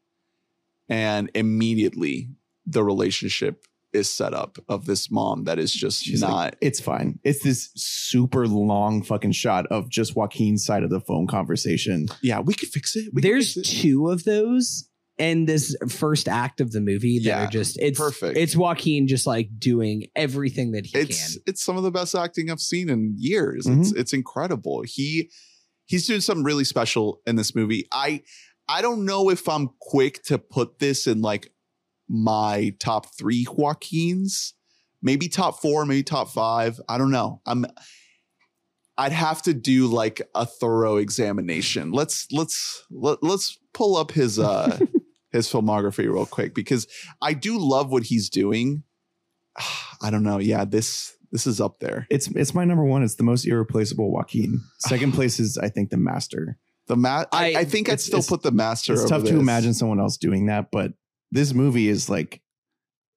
and immediately the relationship is set up of this mom that is just She's not like, it's fine. It's this super long fucking shot of just Joaquin's side of the phone conversation. yeah we could fix it we there's fix it. two of those in this first act of the movie that Yeah, are just it's perfect. It's Joaquin just like doing everything that he it's can. it's some of the best acting I've seen in years. Mm-hmm. It's it's incredible. He he's doing something really special in this movie. I I don't know if I'm quick to put this in like my top three Joaquins. Maybe top four, maybe top five. I don't know. I'm I'd have to do like a thorough examination. Let's let's let, let's pull up his uh [laughs] his filmography real quick because I do love what he's doing. [sighs] I don't know. Yeah, this this is up there. It's it's my number one. It's the most irreplaceable Joaquin. Second [sighs] place is I think the master. The ma- I, I- I think I'd still put the master. It's over tough to imagine someone else doing that, but this movie is like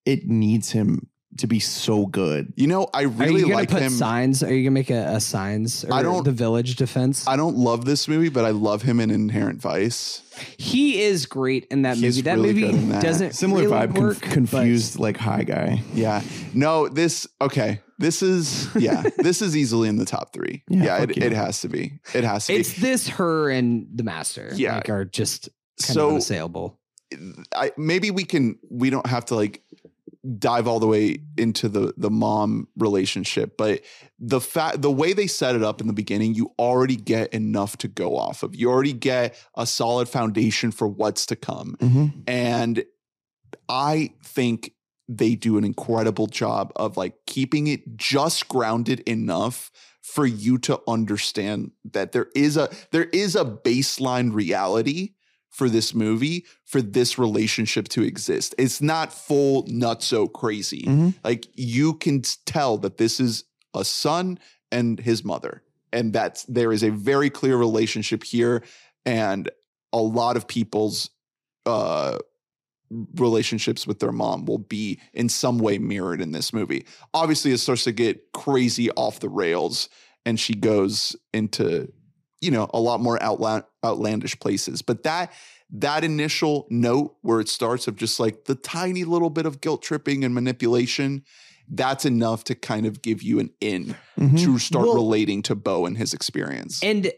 it needs him to be so good. You know, I Are really you like put him. signs? Are you gonna make a, a signs? Or I don't- the village defense. I don't love this movie, but I love him in Inherent Vice. he is great in that He's movie. That really movie good in that. doesn't Similar really vibe, conf- work, but- confused like high guy. Yeah. No, this okay. This is yeah. [laughs] this is easily in the top three. Yeah, Yeah, it, yeah. it has to be. It has to be. It's this, her, and the master. Yeah. like, are just be. kind of So unassailable. I maybe we can. We don't have to like dive all the way into the the mom relationship, but the fact the way they set it up in the beginning, you already get enough to go off of. You already get a solid foundation for what's to come. Mhm. And I think they do an incredible job of like keeping it just grounded enough for you to understand that there is a there is a baseline reality for this movie for this relationship to exist. It's not full nutso crazy. Mhm. Like you can tell that this is a son and his mother and that's there is a very clear relationship here and a lot of people's uh relationships with their mom will be in some way mirrored in this movie. Obviously, it starts to get crazy off the rails, and she goes into you know a lot more outla- outlandish places. But that that initial note where it starts of just like the tiny little bit of guilt tripping and manipulation. That's enough to kind of give you an in Mhm. to start Well- relating to Beau and his experience. And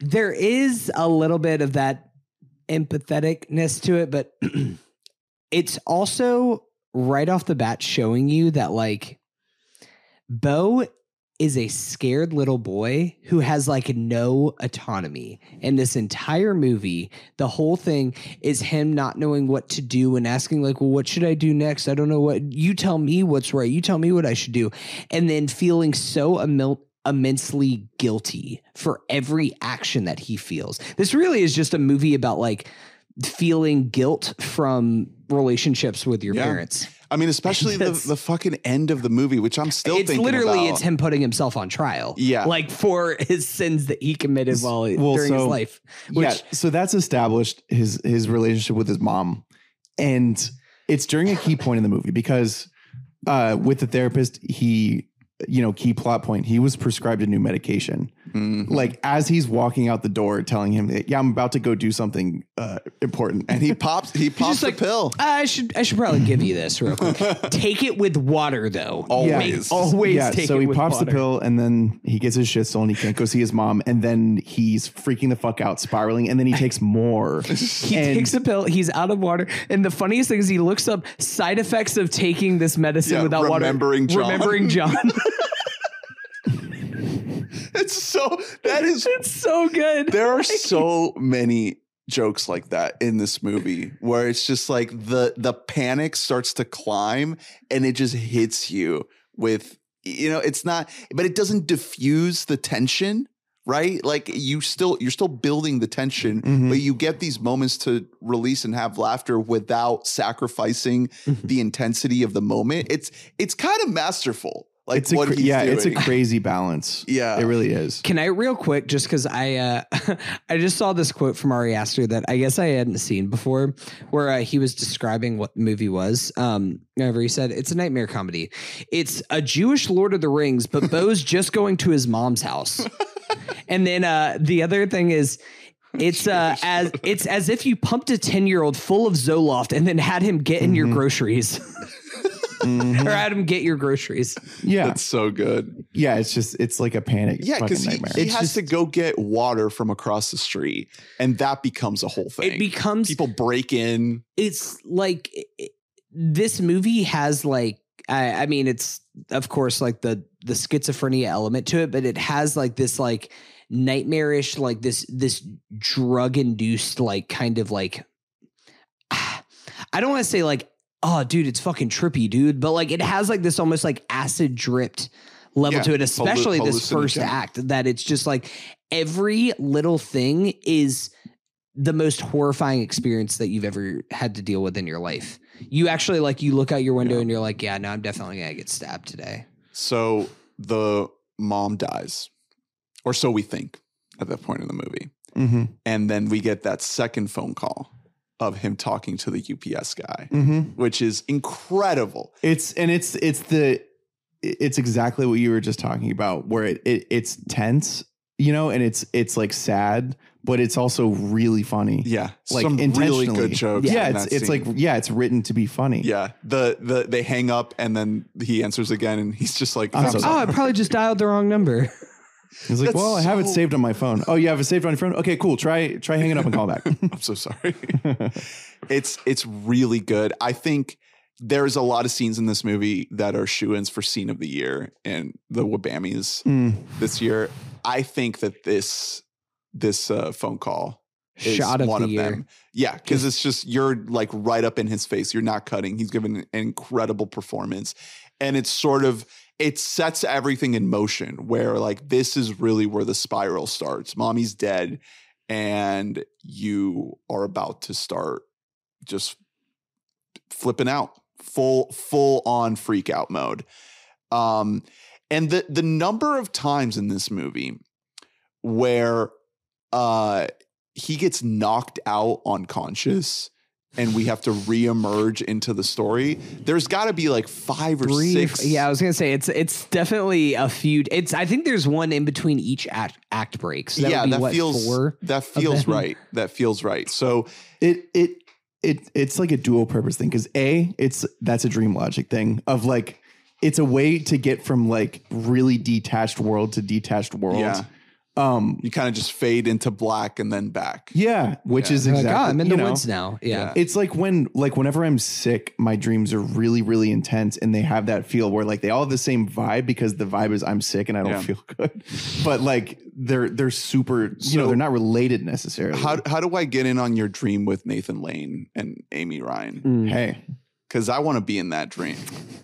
there is a little bit of that empatheticness to it, but [clears throat] it's also right off the bat showing you that like Beau is a scared little boy who has like no autonomy. In this entire movie, the whole thing is him not knowing what to do and asking like, "Well, what should I do next? I don't know what. You tell me what's right. You tell me what I should do." And then feeling so immensely guilty for every action that he feels. This really is just a movie about like feeling guilt from relationships with your Yeah. parents. I mean, especially the, the fucking end of the movie, which I'm still it's thinking literally about. it's him putting himself on trial. Yeah. like for his sins that he committed while Well, during his life. Which yeah, so that's established his his relationship with his mom, and it's during a key point in the movie because uh, with the therapist, he you know key plot point he was prescribed a new medication. Mhm. Like as he's walking out the door, telling him, "Yeah, I'm about to go do something uh, important," and he pops he [laughs] pops the like, pill. I should I should probably give you this real quick. [laughs] take it with water though. Always. Make- always yeah, take so it he with pops water. the pill and then he gets his shit stolen. He can't go see his mom, and then he's freaking the fuck out, spiraling, and then he takes more. [laughs] He And- takes a pill. He's out of water, and the funniest thing is he looks up side effects of taking this medicine Yeah, without remembering water. John. Remembering John. It's so that is it's so good. there are [laughs] so many jokes like that in this movie where it's just like the the panic starts to climb and it just hits you with you know it's not but it doesn't diffuse the tension right like you still you're still building the tension Mhm. but you get these moments to release and have laughter without sacrificing the intensity of the moment it's it's kind of masterful like it's a what cra- he's yeah, it's a crazy [laughs] balance. Yeah. it really is. Can I real quick, just because I uh, [laughs] I just saw this quote from Ari Aster that I guess I hadn't seen before, where uh, he was describing what the movie was. Um, whenever he said it's a nightmare comedy, it's a Jewish Lord of the Rings, but [laughs] Beau's just going to his mom's house. and then uh, the other thing is. It's uh as it's as if you pumped a 10 year old full of Zoloft and then had him get in your groceries. Mhm. or had him get your groceries. Yeah, that's so good yeah. It's just it's like a panic. Yeah, because he, nightmare. he has just- to go get water from across the street, and that becomes a whole thing. It becomes People break in. it's like it- it- this movie has like I, I mean it's of course like the the schizophrenia element to it but it has like this like nightmarish like this this drug induced like kind of like [sighs] I don't want to say like oh dude it's fucking trippy dude but like it has like this almost like acid dripped level Yeah, to it especially hallu- this first act that it's just like every little thing is the most horrifying experience that you've ever had to deal with in your life. You actually like you look out your window Yeah. and you're like, yeah, no, I'm definitely gonna get stabbed today. So the mom dies, or so we think at that point in the movie, Mhm. and then we get that second phone call of him talking to the UPS guy, Mhm. which is incredible. It's and it's it's the it's exactly what you were just talking about, where it, it it's tense, you know, and it's it's like sad, but it's also really funny. Yeah, like some really good jokes. Yeah, in it's that it's like yeah, it's written to be funny. yeah. The the they hang up and then he answers again, and he's just like, I'm so Oh, I probably just dialed the wrong number. [laughs] He's like, That's well, I have it so- saved on my phone. Oh, you have it saved on your phone? Okay, cool. Try try hanging up and call back. [laughs] I'm so sorry. [laughs] it's it's really good. I think there's a lot of scenes in this movie that are shoe-ins for scene of the year and the Wabamies Mm. this year. I think that this this uh, phone call is Shot of one the of year. them. Yeah, because it's just you're like right up in his face. You're not cutting. He's given an incredible performance, and it's sort of it sets everything in motion. Where like this is really where the spiral starts. Mommy's dead, and you are about to start just flipping out, full full on freak out mode. Um, and the the number of times in this movie where uh he gets knocked out unconscious and we have to reemerge into the story. There's got to be like five or Brief. six. Yeah, I was gonna say it's it's definitely a few. It's I think there's one in between each act, act break. So that yeah, would be, that what, feels four? that feels right. That feels right. So it it it it's like a dual purpose thing because a it's that's a dream logic thing of like it's a way to get from like really detached world to detached world. Yeah. Um. you kind of just fade into black and then back. Yeah, which Yeah. is Like, exactly. oh, I'm in the know, woods now. Yeah. Yeah. It's like when like whenever I'm sick, my dreams are really really intense, and they have that feel where like they all have the same vibe because the vibe is I'm sick and I don't Yeah. feel good, but like they're they're super. you So- know, they're not related necessarily. How how do I get in on your dream with Nathan Lane and Amy Ryan? Mm. hey, Because I want to be in that dream.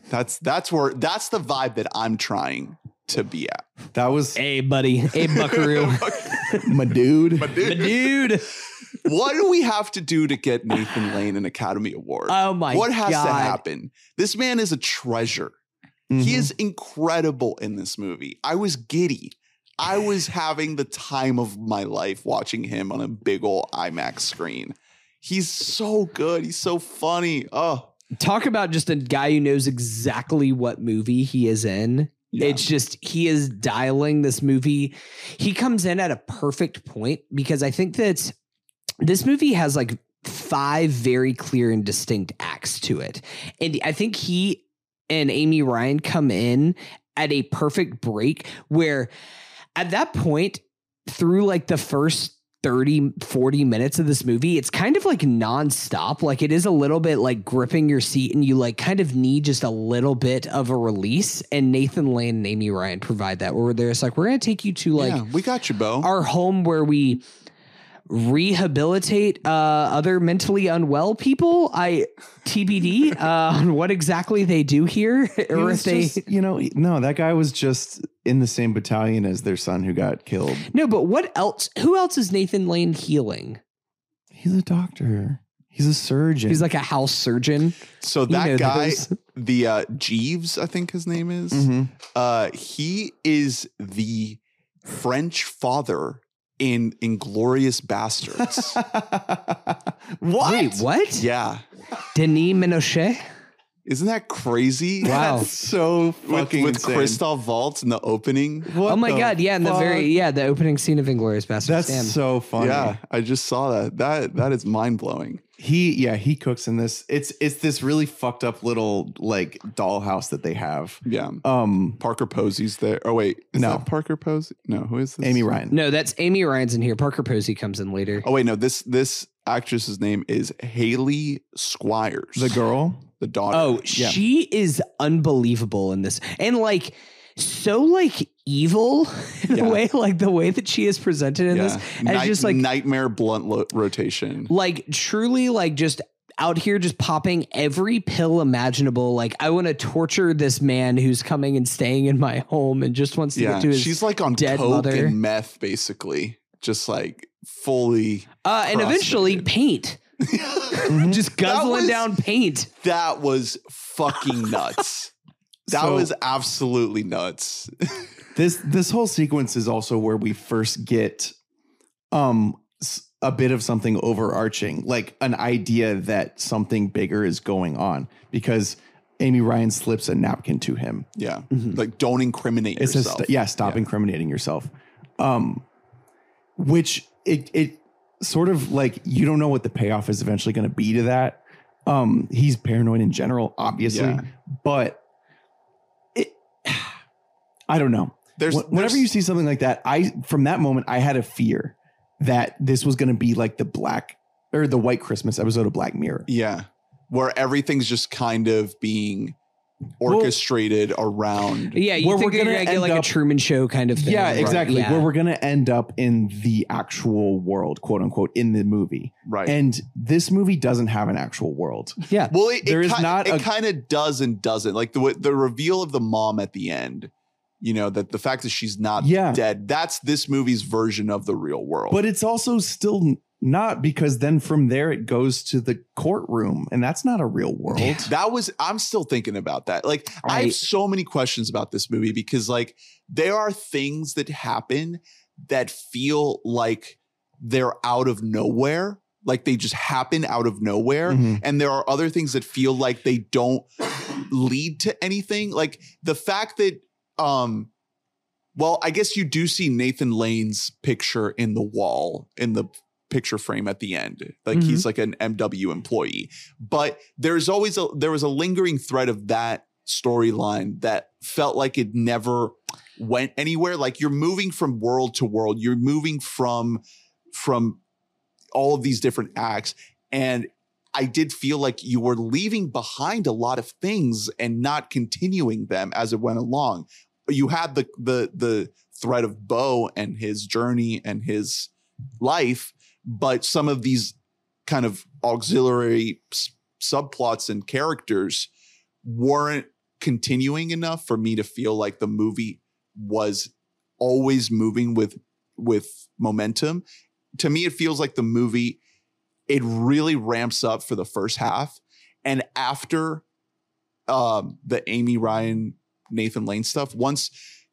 That's that's where that's the vibe that I'm trying to be at. that was Hey, buddy. Hey, [laughs] Buckaroo. [laughs] my dude. My dude. what do we have to do to get Nathan Lane an Academy Award? Oh my what has to happen? This man is a treasure. Mhm. He is incredible in this movie. I was giddy. I was having the time of my life watching him on a big old IMAX screen. He's so good. He's so funny. Oh, Talk about just a guy who knows exactly what movie he is in. Yeah. It's just he is dialing this movie. He comes in at a perfect point because I think that this movie has like five very clear and distinct acts to it. And I think he and Amy Ryan come in at a perfect break where at that point through like the first 30 40 minutes of this movie it's kind of like nonstop like it is a little bit like gripping your seat and you like kind of need just a little bit of a release and Nathan Lane and Amy Ryan provide that where they're just like we're going to take you to like yeah, we got you, Beau. our home where we rehabilitate uh, other mentally unwell people. I TBD uh, on what exactly they do here, [laughs] or was if they just, you know, no, that guy was just in the same battalion as their son who got killed. no. But what else? Who else is Nathan Lane healing? He's a doctor. He's a surgeon. He's like a house surgeon. so You know that guy, those. the uh, Jeeves, I think his name is. Mhm. Uh, he is the French father in Inglourious Basterds. [laughs] what? Wait, what? yeah, Denis Menochet. isn't that crazy? Wow. [laughs] That's so with, fucking with insane. Christoph Waltz in the opening. What oh my god! Yeah, in the fuck? very yeah the opening scene of Inglourious Basterds. That's Damn. so funny. Yeah, I just saw that. That that is mind blowing. He yeah, he cooks in this. It's it's this really fucked up little like dollhouse that they have. Yeah. Um Parker Posey's there. Oh wait, is No. that Parker Posey? No, who is this? Amy Ryan. no, that's Amy Ryan's in here. Parker Posey comes in later. Oh wait, no. This this actress's name is Hayley Squires, The girl. the daughter. Oh, Yeah. she is unbelievable in this. And like so like evil [laughs] in Yeah. a way, like the way that she is presented in this. As Night- just like nightmare blunt lo- rotation. like truly like just out here just popping every pill imaginable. Like I want to torture this man who's coming and staying in my home and just wants to Yeah, get to his she's like on dead coke mother. and meth, basically, just like fully. uh and eventually paint. [laughs] Just guzzling was- down paint. That was fucking nuts. [laughs] that So- was absolutely nuts. [laughs] This this whole sequence is also where we first get um a bit of something overarching, like an idea that something bigger is going on because Amy Ryan slips a napkin to him. yeah, like don't incriminate It says, yourself. st- yeah, stop incriminating yourself. Um, which it it sort of like you don't know what the payoff is eventually going to be to that. Um, he's paranoid in general, obviously, Yeah. but I don't know. There's whenever there's- you see something like that, I from that moment I had a fear that this was going to be like the black or the White Christmas episode of Black Mirror. yeah, where everything's just kind of being orchestrated around. Yeah, you Where think we're gonna gonna get end like a Truman Show kind of thing. Yeah, right? exactly. Yeah. Where we're gonna end up in the actual world, quote unquote, in the movie. Right. And this movie doesn't have an actual world. yeah. well, it, there it is ki- not It kind of does and doesn't. Like the the reveal of the mom at the end. You know that the fact that she's not Yeah. dead. That's this movie's version of the real world. But it's also still not because then from there it goes to the courtroom, and that's not a real world. That was I'm still thinking about that. Like I I- have so many questions about this movie because like there are things that happen that feel like they're out of nowhere. Like they just happen out of nowhere. Mhm. And there are other things that feel like they don't lead to anything. Like the fact that um well, I guess you do see Nathan Lane's picture in the wall in the picture frame at the end. Like Mhm. he's like an MW employee. But there's always a there was a lingering thread of that storyline that felt like it never went anywhere. Like you're moving from world to world. You're moving from from all of these different acts and I did feel like you were leaving behind a lot of things and not continuing them as it went along. You had the the the thread of Beau and his journey and his life, but some of these kind of auxiliary s- subplots and characters weren't continuing enough for me to feel like the movie was always moving with with momentum. To me, it feels like the movie it really ramps up for the first half, and after um, the Amy Ryan Nathan Lane stuff, once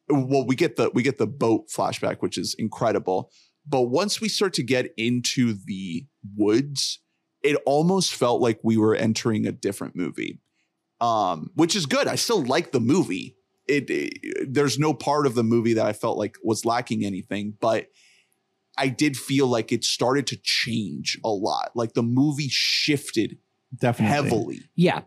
well we get the we get the boat flashback, which is incredible. But once we start to get into the woods, it almost felt like we were entering a different movie, um, which is good. I still like the movie. It, it there's no part of the movie that I felt like was lacking anything, but I did feel like it started to change a lot. Like the movie shifted Definitely. heavily. Yeah.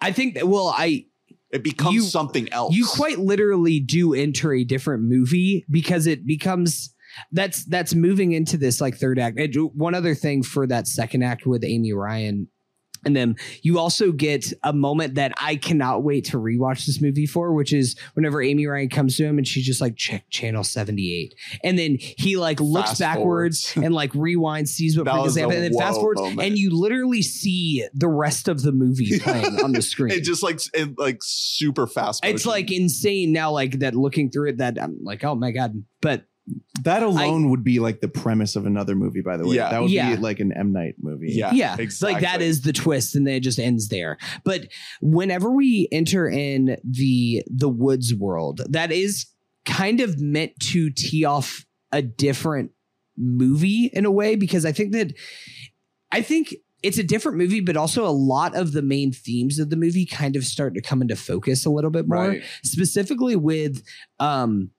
I think that well, I It becomes You- something else. you quite literally do enter a different movie because it becomes that's that's moving into this like third act. One other thing for that second act with Amy Ryan. And then you also get a moment that I cannot wait to rewatch this movie for, which is whenever Amy Ryan comes to him and she's just like, check channel 78. And then he like looks Fast backwards forwards. [laughs] and like rewinds, sees what That was Princess a and then fast forwards. moment. And you literally see the rest of the movie [laughs] playing on the screen. it just like it like super fast. It's like insane now, like that looking through it, that I'm like, oh my God. But That alone would be like the premise of another movie, by the way. Yeah. That would Yeah. be like an M Night movie. Yeah, yeah, it's like that is the twist and then it just ends there. But whenever we enter in the the woods world, that is kind of meant to tee off a different movie in a way, because I think that I think it's a different movie, but also a lot of the main themes of the movie kind of start to come into focus a little bit more. right. specifically with um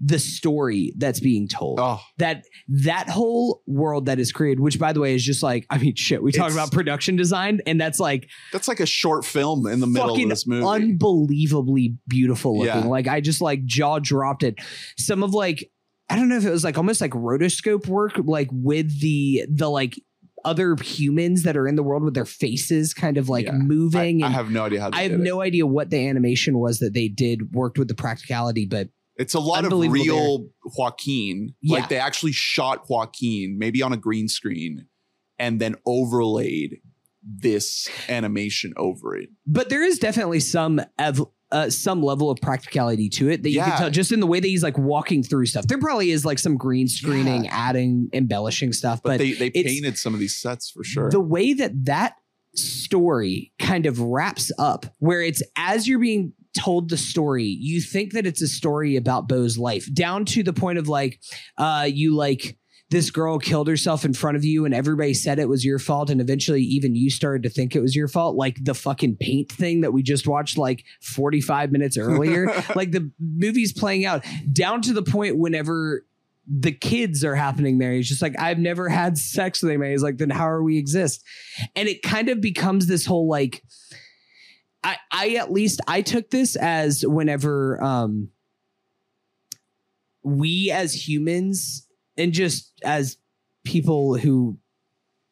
the story that's being told Oh, that that whole world that is created which by the way is just like i mean shit we talk It's- about production design and that's like that's like a short film in the middle of this movie. unbelievably beautiful looking Yeah. like i just like jaw dropped it some of like i don't know if it was like almost like rotoscope work like with the the like other humans that are in the world with their faces kind of like Yeah. moving I, I have no idea how. They I have no idea what the animation was that they did worked with the practicality, but It's a lot of real Joaquin. Yeah. Like they actually shot Joaquin, maybe on a green screen, and then overlaid this animation over it. but there is definitely some ev- uh, some level of practicality to it that you Yeah. can tell just in the way that he's like walking through stuff. There probably is like some green screening, adding, embellishing stuff, But, but, they they painted some of these sets for sure. the way that that story kind of wraps up, where it's as you're being told the story, you think that it's a story about Beau's life, down to the point of like, uh, you like this girl killed herself in front of you and everybody said it was your fault and eventually even you started to think it was your fault. Like the fucking paint thing that we just watched like 45 minutes earlier. [laughs] Like the movie's playing out down to the point whenever the kids are happening there. He's just like i've never had sex with anybody. He's like then how are we exist? And it kind of becomes this whole like i i at least i took this as whenever um we as humans and just as people who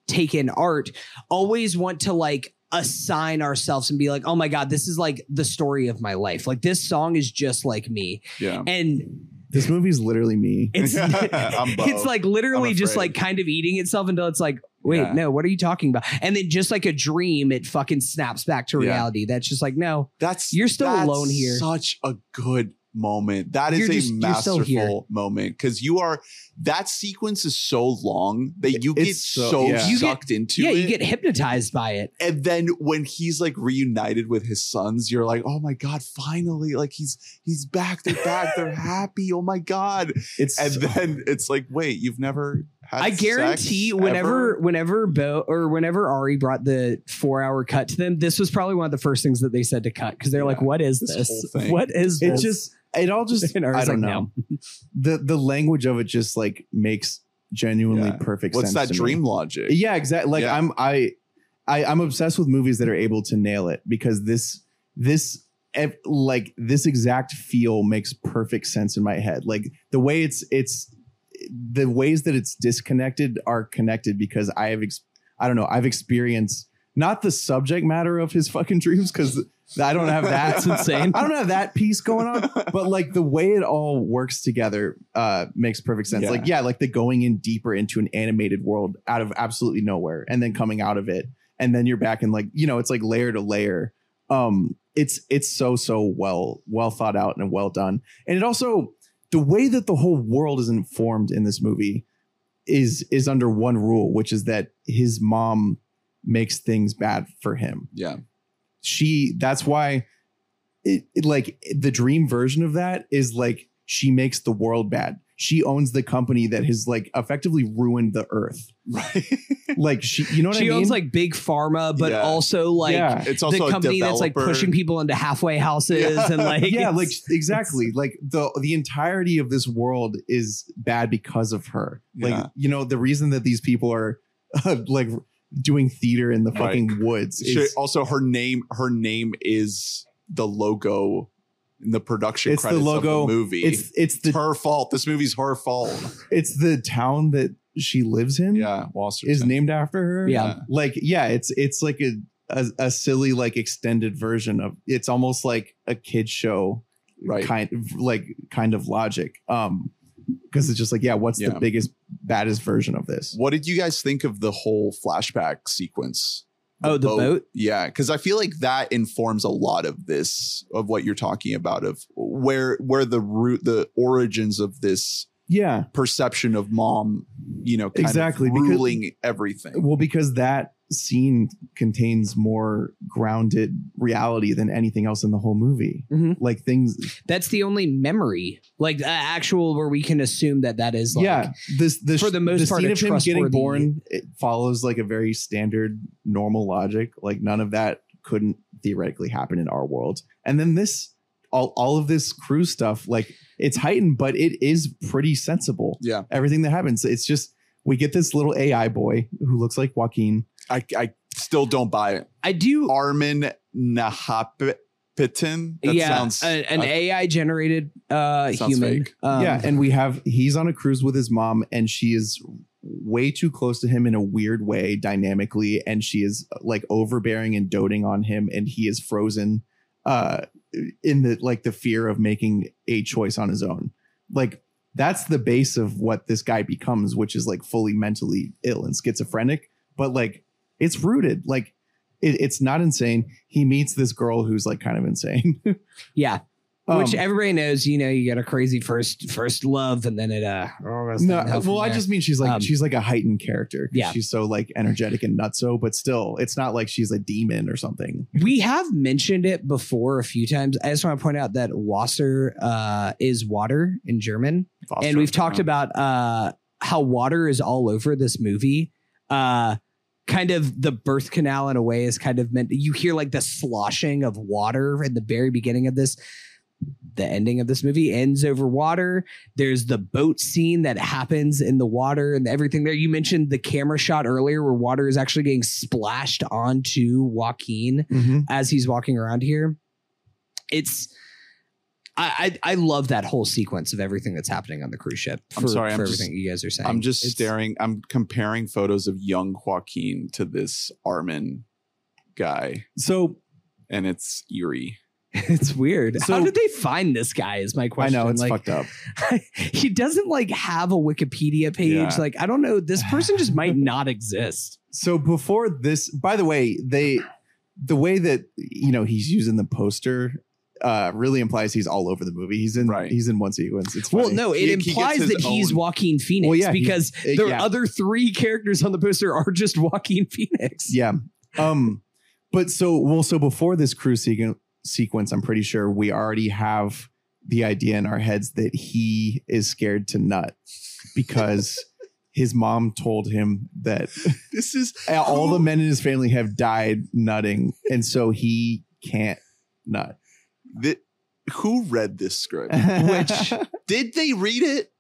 take in art always want to like assign ourselves and be like, oh my God, this is like the story of my life. Like this song is just like me. Yeah. And This movie's literally me. it's [laughs] I'm [laughs] it's like literally I'm just like kind of eating itself until it's like, wait, Yeah. no, what are you talking about? And then just like a dream, it fucking snaps back to Yeah. reality. That's just like, no, That's You're still that's alone here. Such a good moment. That is You're a just- you're still here. masterful moment because you are. That sequence is so long that you get so- so, yeah. You get- sucked into yeah, it. you get hypnotized by it. and then when he's like reunited with his sons, you're like, oh my god, finally! Like he's he's back. They're back. They're [laughs] happy. Oh my god! It's And then it's like, wait, you've never had. I guarantee sex whenever ever? whenever Beau or whenever Ari brought the four hour cut to them, this was probably one of the first things that they said to cut because they're like, "What is this this? What is it this?" just it all just [laughs] And I Ari's don't like, know. [laughs] The the language of it just like makes genuinely Yeah. perfect What's sense. that to me. dream logic? Yeah, exactly. Like Yeah. I'm I, I I'm obsessed with movies that are able to nail it because this this like this exact feel makes perfect sense in my head. Like the way it's it's the ways that it's disconnected are connected because I have ex- I don't know, I've experienced not the subject matter of his fucking dreams cuz I don't have that. Insane. [laughs] I don't have that piece going on, [laughs] but like the way it all works together uh makes perfect sense. Yeah. Like yeah, like the going in deeper into an animated world out of absolutely nowhere and then coming out of it and then you're back in like, you know, it's like layer to layer. Um it's it's so so well well thought out and well done. And it also the way that the whole world is informed in this movie is is under one rule, which is that his mom makes things bad for him yeah. she that's why it, it- like the dream version of that is like she makes the world bad she owns the company that has like effectively ruined the earth Right. [laughs] like she you know what she i mean She owns like big pharma, but Yeah. also like yeah It's also the a company that's like pushing people into halfway houses Yeah. and like yeah like [laughs] exactly like the the entirety of this world is bad because of her like Yeah. you know the reason that these people are [laughs] like doing theater in the Right. fucking woods She- is also, her name her name is the logo in the production It's the credits logo. of the movie. it's it's It's the her fault. This movie's her fault. it's the town that she lives in Yeah, Wall Street is named after her. Yeah. Like, yeah, it's it's like a, a a silly like extended version of it's almost like a kid show Right. kind of like kind of logic. Um because it's just like, yeah, what's Yeah. the biggest, baddest version of this? What did you guys think of the whole flashback sequence? Oh, the boat? Yeah, because I feel like that informs a lot of this, of what you're talking about, of where where the root, the origins of this Yeah. perception of mom, you know, kind Exactly, of because- ruling everything. Well, because that scene contains more grounded reality than anything else in the whole movie. Mhm. Like things, that's the only memory, like uh, actual, where we can assume that that is like, yeah. This this for the most part, scene a of him getting born it follows like a very standard normal logic. Like none of that couldn't theoretically happen in our world. And then this all all of this crew stuff, like it's heightened, but it is pretty sensible. Yeah, Everything that happens, it's just we get this little AI boy who looks like Joaquin. I I still don't buy it. I do. Armen Nahapetian. That yeah, sounds a- an uh, AI generated uh, human. fake. Um, yeah, and we have he's on a cruise with his mom, and she is way too close to him in a weird way, dynamically, and she is like overbearing and doting on him, and he is frozen uh in the like the fear of making a choice on his own. Like that's the base of what this guy becomes, which is like fully mentally ill and schizophrenic, but like it's rooted like it, it's not insane. He meets this girl who's like kind of insane. [laughs] yeah. Which Um, everybody knows, you know, you get a crazy first first love, and then it uh. No, well, I just mean she's like Um, she's like a heightened character. Yeah. she's so like energetic and nutso, but still, it's not like she's a demon or something. we have mentioned it before a few times. I just want to point out that Wasser uh, is water in German. and we've talked about uh how water is all over this movie uh kind of the birth canal in a way is kind of meant you hear like the sloshing of water in the very beginning of this the ending of this movie ends over water. There's the boat scene that happens in the water and everything there. You mentioned the camera shot earlier where water is actually getting splashed onto joaquin mm-hmm. as he's walking around here. It's I, I I love that whole sequence of everything that's happening on the cruise ship. I'm sorry, for I'm just- everything you guys are saying. I'm just It's- staring. I'm comparing photos of young Joaquin to this Armen guy, So and it's eerie. [laughs] It's weird. How did they find this guy? Is my question. I question. know it's like, fucked up. [laughs] he doesn't like have a Wikipedia page. Yeah. Like, I don't know. This person just might [laughs] not exist. So before this, by the way, they the way that you know he's using the poster uh really implies he's all over the movie. He's in Right. he's in one sequence. It's Well, no, it He- he implies his that he's own- Joaquin Phoenix Well, yeah, because uh, the yeah. other three characters on the poster are just Joaquin Phoenix. Yeah. Um, but so well, so before this crew sequ- sequence, I'm pretty sure we already have the idea in our heads that he is scared to nut because [laughs] his mom told him that [laughs] This is [laughs] all the men in his family have died nutting, and so he can't nut. That who read this script? Which [laughs] Did they read it?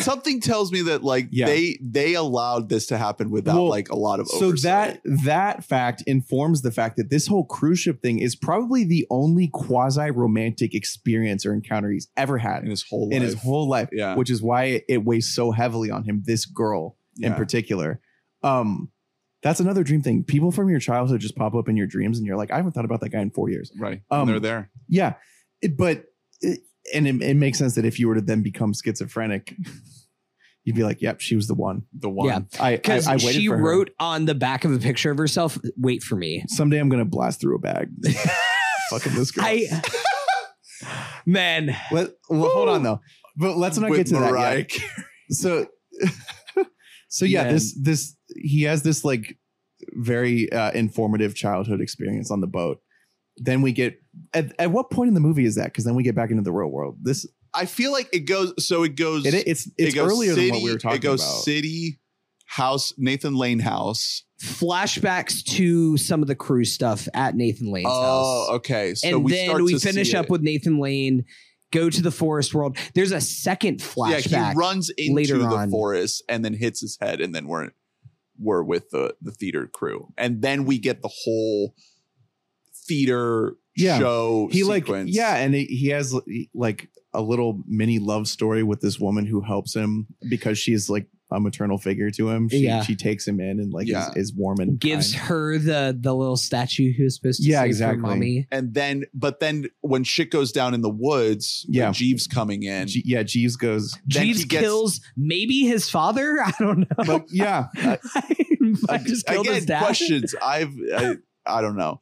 Something tells me that like Yeah. they they allowed this to happen without Well, like a lot of so oversight. that that fact informs the fact that this whole cruise ship thing is probably the only quasi romantic experience or encounter he's ever had in his whole life. in his whole life, yeah which is why it, it weighs so heavily on him. This girl in particular. Um, that's another dream thing. People from your childhood just pop up in your dreams, and you're like, I haven't thought about that guy in four years. right Um, and they're there Yeah, it, but it, and it, it makes sense that if you were to then become schizophrenic, you'd be like, "Yep, she was the one." the one Yeah. I I, Because I waited she for her. wrote on the back of a picture of herself, wait for me. Someday I'm gonna blast through a bag. [laughs] Fucking this girl. I man, Let, well, hold on though. But let's not With get to that yet. Carey. So, so yeah, Man. this this he has this like very uh, informative childhood experience on the boat. Then we get at, at what point in the movie is that? Because then we get back into the real world. This I feel like it goes so it goes it, it's it's it goes earlier city, than what we were talking it goes about. city house Nathan Lane house flashbacks to some of the crew stuff at Nathan Lane's oh house. Oh, okay so we start. and we then start we to finish up with Nathan Lane, go to the forest world. There's a second flashback. yeah he runs into later the on. forest and then hits his head and then we're we're with the the theater crew and then we get the whole theater Yeah. show he like sequence. yeah, and he, he has like a little mini love story with this woman who helps him because she's like a maternal figure to him. She, Yeah. she takes him in and like Yeah. is, is warm and gives kind. her the the little statue who was supposed to Yeah, save her exactly. mommy. and then but then when shit goes down in the woods Yeah. yeah Jeeves coming in G- yeah, Jeeves goes. Jeeves gets- kills maybe his father. [laughs] I don't know. But yeah, [laughs] uh, I just killed again his dad. questions i've [laughs] I, I don't know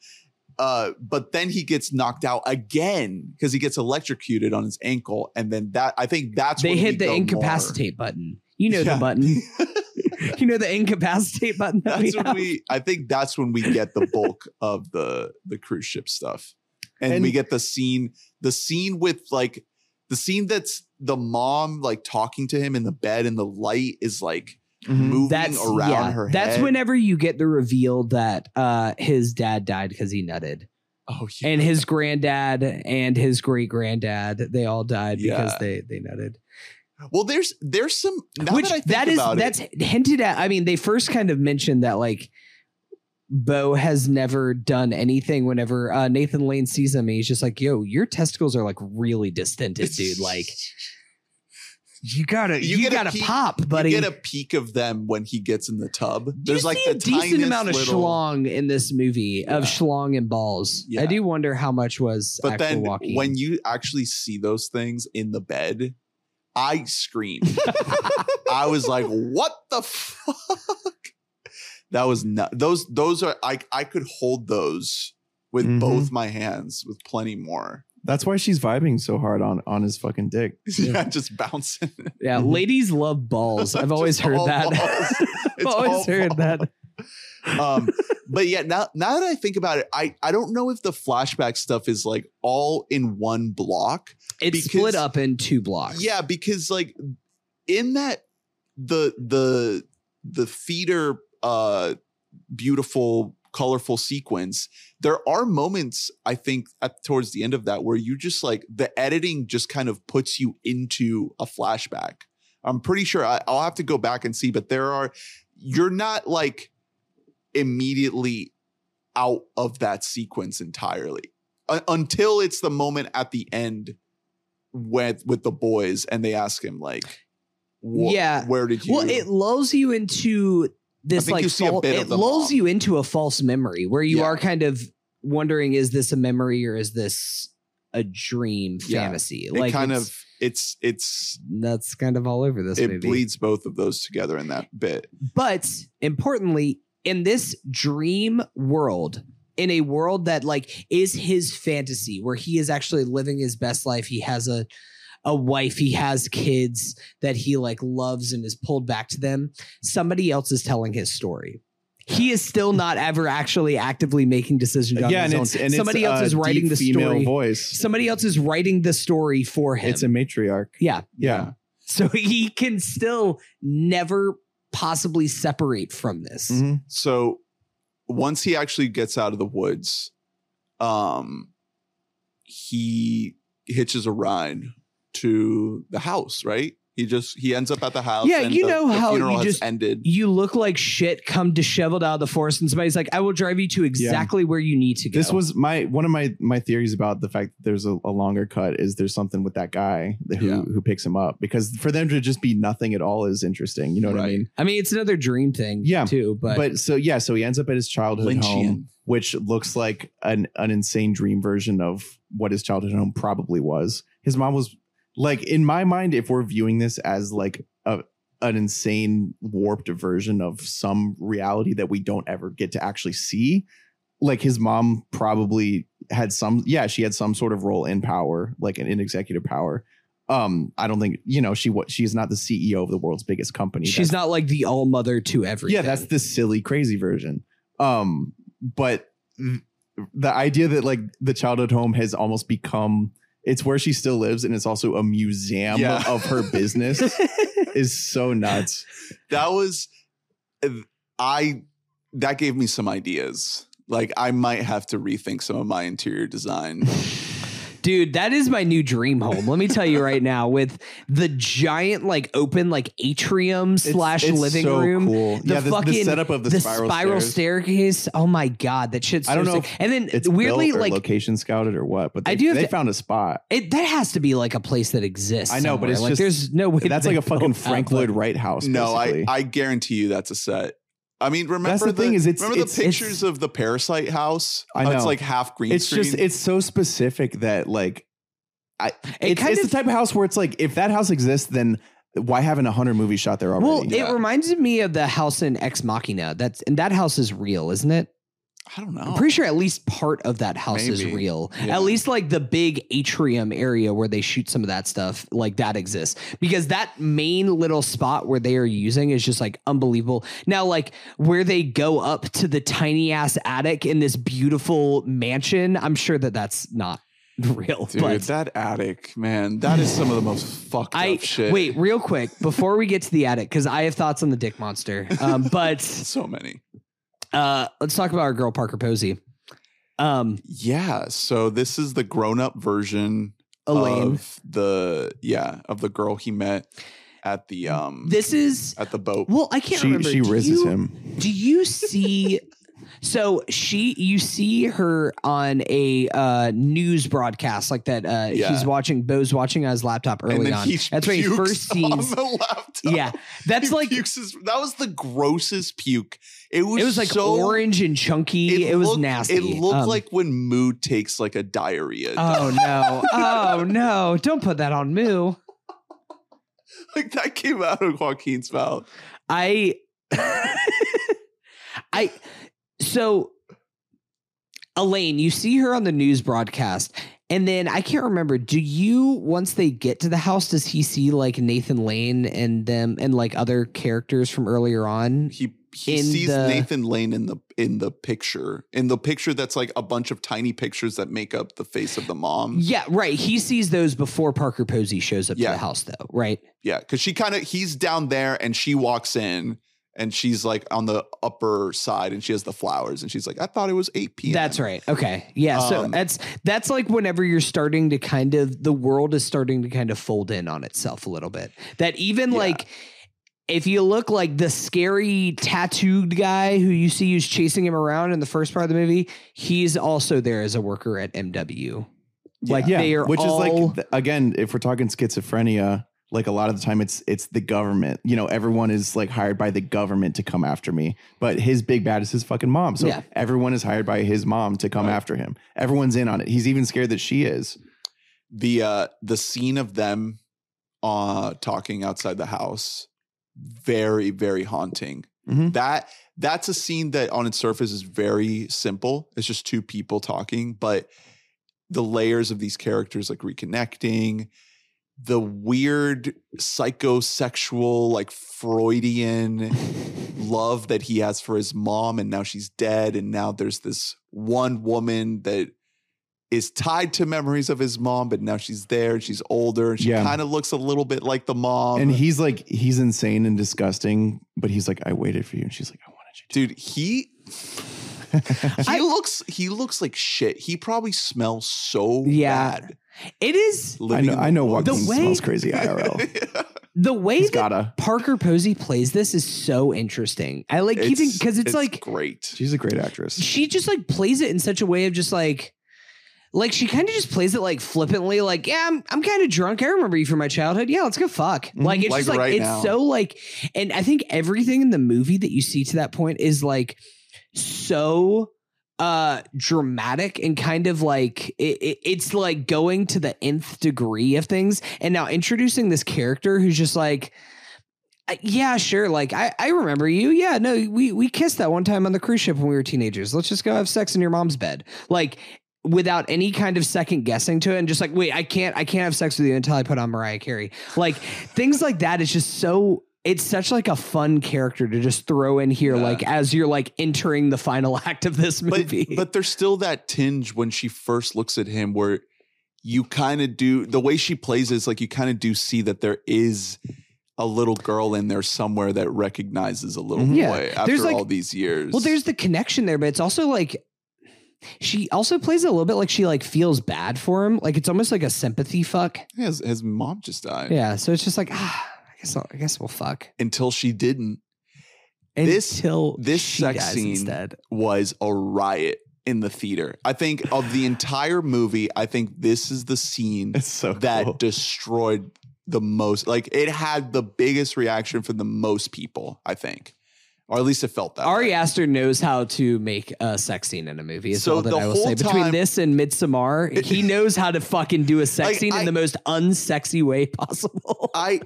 uh but then he gets knocked out again because he gets electrocuted on his ankle and then that i think that's They when we hit the go incapacitate button. You know Yeah. the button. [laughs] you know the incapacitate button. more. That we that's when have? we i think that's when we get the bulk of the the cruise ship stuff and, And- we get the scene the scene with like the scene that's the mom like talking to him in the bed and the light is like Mhm. moving that's around yeah, her That's whenever you get the reveal that uh his dad died because he nutted. oh yeah. And his granddad and his great granddad, they all died because Yeah. they they nutted. Well there's there's some Which that I think that is about it, that's hinted at. I mean, they first kind of mentioned that like Beau has never done anything whenever uh, Nathan Lane sees him, he's just like, yo, your testicles are like really distended, dude. Like [laughs] you gotta You you, gotta peek- pop, buddy. You get a peek of them when he gets in the tub. There's like the a decent amount of little, schlong in this movie of schlong and balls. Yeah. I do wonder how much was But then walking. when you actually see those things in the bed, I screamed. [laughs] I was like, "What the fuck?" That was not those. Those are I. I could hold those with Mhm. both my hands with plenty more. That's why she's vibing so hard on on his fucking dick. [laughs] Yeah, just bouncing. yeah, Mhm. ladies love balls. I've [laughs] always heard that. I've always all heard balls. that. Um but yeah now now that i think about it i i don't know if the flashback stuff is like all in one block It's Because- split up in two blocks. yeah because like in that the the the theater uh beautiful colorful sequence there are moments i think at towards the end of that where you just like the editing just kind of puts you into a flashback i'm pretty sure I, i'll have to go back and see but there are you're not like immediately out of that sequence entirely U- until it's the moment at the end with with the boys and they ask him like wh- Yeah. where did you Well, it lulls you into this like you see a bit it lulls mom. you into a false memory where you Yeah. are kind of wondering is this a memory or is this a dream Yeah. fantasy it kind of it's it's that's kind of all over this it movie bleeds both of those together in that bit. but importantly in this dream world in a world that like is his fantasy where he is actually living his best life he has a a wife he has kids that he like loves and is pulled back to them somebody else is telling his story he is still not ever actually actively making decisions on yeah, his and own. it's and somebody else is writing the story voice. somebody else is writing the story for him It's a matriarch. yeah Yeah. so he can still never possibly separate from this Mhm. So once he actually gets out of the woods, um, he hitches a ride to the house. Right? He just he ends up at the house. Yeah, and you the- know the how funeral you just- ended. you look like shit come disheveled out of the forest and somebody's like i will drive you to exactly where you need to go This was my one of my my theories about the fact that there's a, a longer cut is there's something with that guy that who Yeah. who picks him up because for them to just be nothing at all is interesting. You know what I mean? i mean it's another dream thing Yeah, too but, But so yeah, so he ends up at his childhood home, which looks like an an insane dream version of what his childhood home probably was. His mom was like in my mind, if we're viewing this as like a an insane warped version of some reality that we don't ever get to actually see, like his mom probably had some yeah, she had some sort of role in power, like an in executive power. Um, I don't think you know she what she's not the CEO of the world's biggest company. she's That's- not like the all mother to everything yeah, that's the silly, crazy version. Um, but th- the idea that like the childhood home has almost become it's where she still lives and it's also a museum Yeah. of her business [laughs] is so nuts. that was I that gave me some ideas. Like I might have to rethink some of my interior design. [laughs] Dude, that is my new dream home. Let me tell you right now, with the giant, like open, like atrium It's- slash it's living so room. Cool. The yeah, the, the fucking setup of the, the spiral, spiral, staircase. Oh my god, that shit's. I don't know sick. And then It's weirdly, like location scouted or what, but they, I do have they to- found a spot. it, that has to be like a place that exists. I know, but it's like just- there's no way. That's that like a fucking Frank Lloyd Wright house. no, I. I guarantee you that's a set. I mean, remember the thing is it's- remember it's- the it's- pictures of the parasite house? I How It's like half green screen. it's screen. just it's so specific that like I It it's, kind it's of- the type of house where it's like if that house exists then why haven't a hundred movies shot there already? Well, Yeah. it reminds me of the house in Ex Machina. That's and that house is real, isn't it? I don't know. I'm pretty sure at least part of that house is real. Yeah. At least like the big atrium area where they shoot some of that stuff, like that exists. Because that main little spot where they are using is just like unbelievable. Now, like where they go up to the tiny ass attic in this beautiful mansion, I'm sure that that's not [laughs] real. Dude, but that attic, man, that is some of the most [sighs] fucked I up shit. wait real quick before we get to the attic because I have thoughts on the dick monster. Um, [laughs] but so many. Uh, let's talk about our girl Parker Posey. Um, Yeah, so this is the grown-up version Elaine. of the yeah of the girl he met at the um This is at the boat. well, I can't she remember. she Do rizzes you- him. Do you see? So she, you see her on a uh, news broadcast like that. Uh, Yeah. He's watching. Beau's watching on his laptop early on. That's when he first on sees. the laptop. Yeah, that's He like pukes his- that was the grossest puke. It was it was like so, orange and chunky. It, was looked- nasty. It looked Um, like when Moo takes like a diarrhea. Oh no! Oh no! Don't put that on Moo. [laughs] like that came out of Joaquin's mouth. I [laughs] I so Elaine, you see her on the news broadcast, and then I can't remember. Do you once they get to the house, does he see like Nathan Lane and them and like other characters from earlier on? He he sees the- Nathan Lane in the in the picture. In the picture that's like a bunch of tiny pictures that make up the face of the mom. Yeah, right. He sees those before Parker Posey shows up to the house, though, right? Yeah, because she kind of he's down there and she walks in and she's like on the upper side and she has the flowers and she's like, I thought it was 8 p.m. That's right. Okay. Yeah. So Um, that's that's like whenever you're starting to kind of the world is starting to kind of fold in on itself a little bit. That even Yeah. like if you look like the scary tattooed guy who you see who's chasing him around in the first part of the movie, he's also there as a worker at MW. Like yeah, they are which all- is like again, if we're talking schizophrenia, like a lot of the time it's it's the government. You know, everyone is like hired by the government to come after me. But his big bad is his fucking mom. So Yeah. everyone is hired by his mom to come Right. after him. Everyone's in on it. He's even scared that she is. the uh the scene of them uh talking outside the house very very haunting Mhm. that that's a scene that on its surface is very simple it's just two people talking but the layers of these characters like reconnecting the weird psychosexual like freudian [laughs] love that he has for his mom and now she's dead and now there's this one woman that is tied to memories of his mom but now she's there and she's older and she Yeah. kind of looks a little bit like the mom and he's like he's insane and disgusting, but he's like, I waited for you. And she's like, I wanted you dude he to. [laughs] he looks he looks like shit he probably smells so Yeah. bad It is I know in I know woods. The Joaquin way- smells crazy IRL. [laughs] the way He's that gotta. Parker Posey plays this is so interesting. I like keeping because it's, like great She's a great actress. she just like plays it in such a way of just like like she kind of just plays it like flippantly like yeah i'm, I'm kind of drunk i remember you from my childhood yeah let's go fuck mm-hmm. like it's Like just like right it's now. so like and i think everything in the movie that you see to that point is like so uh dramatic and kind of like it, it, it's like going to the nth degree of things and now introducing this character who's just like uh, yeah, sure. Like I, I remember you. Yeah, no, we we kissed that one time on the cruise ship when we were teenagers. Let's just go have sex in your mom's bed. Like without any kind of second guessing to it and just like, wait, I can't I can't have sex with you until I put on Mariah Carey. Like things like that is just so it's such like a fun character to just throw in here Yeah. like as you're like entering the final [laughs] act of this movie. but there's still that tinge when she first looks at him where you kind of do the way she plays is like you kind of do see that there is a little girl in there somewhere that recognizes a little Mhm. Yeah. boy after There's, like- all these years. Well, there's the connection there, but it's also like she also plays a little bit like she like feels bad for him. Like it's almost like a sympathy fuck. his, his mom just died Yeah. So it's just like [sighs] ah, guess I'll, I guess we'll fuck until she didn't. And this- until this she sex dies scene- instead. Was a riot in the theater. I think of the entire movie. I think this is the scene It's so that cool. destroyed the most. Like it had the biggest reaction from the most people. I think, or at least it felt that. Ari way. Aster knows how to make a sex scene in a movie. Is So all that the I will whole say. Between this and Midsommar, he knows how to fucking do a sex Like, scene I- in the most unsexy way possible. [laughs] I,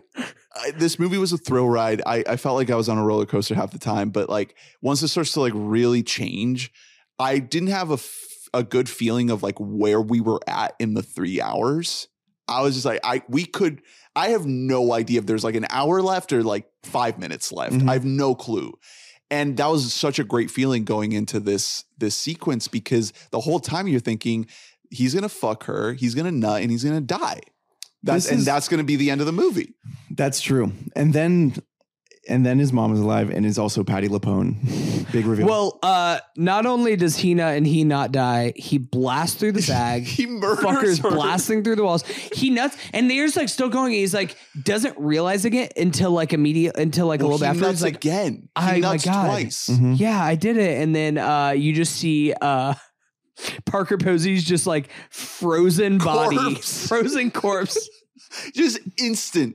I this movie was a thrill ride. I, I felt like I was on a roller coaster half the time, but like once it starts to like really change, I didn't have a f- a good feeling of like where we were at in the three hours. I was just like, I we could. I have no idea if there's like an hour left or like five minutes left. Mhm. I have no clue. And that was such a great feeling going into this this sequence because the whole time you're thinking he's gonna fuck her, he's gonna nut, and he's gonna die. That's This and that's gonna be the end of the movie. That's true. And then and then his mom is alive and is also Patti LuPone. [laughs] Big reveal. well, uh, not only does he not and he not die, he blasts through the [laughs] bag. he murders fuckers her. blasting through the walls. He nuts, and they're just like still going. He's like doesn't realizing it until like immediate until like a little bit after. nuts like, again. He "Oh my nuts God." twice. Mhm. yeah, I did it, and then uh, you just see uh, [laughs] Parker Posey's just like frozen body, Corpse. frozen corpse. Just instant,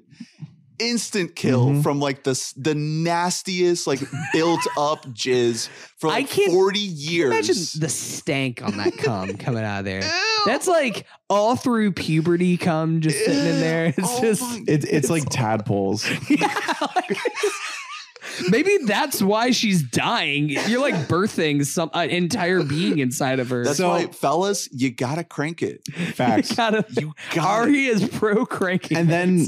instant kill Mm-hmm. Mhm. from like the the nastiest like built up [laughs] jizz for I like can't- forty years. Imagine the stank on that cum coming out of there. That's like all through puberty cum just sitting in there. It's Oh just my- it's it's like tadpoles. Yeah, [laughs] like- [laughs] maybe that's why she's dying. You're like birthing some an entire being inside of her. That's So- why, fellas, you gotta crank it. Facts. gotta, You got Ari is pro cranking. and then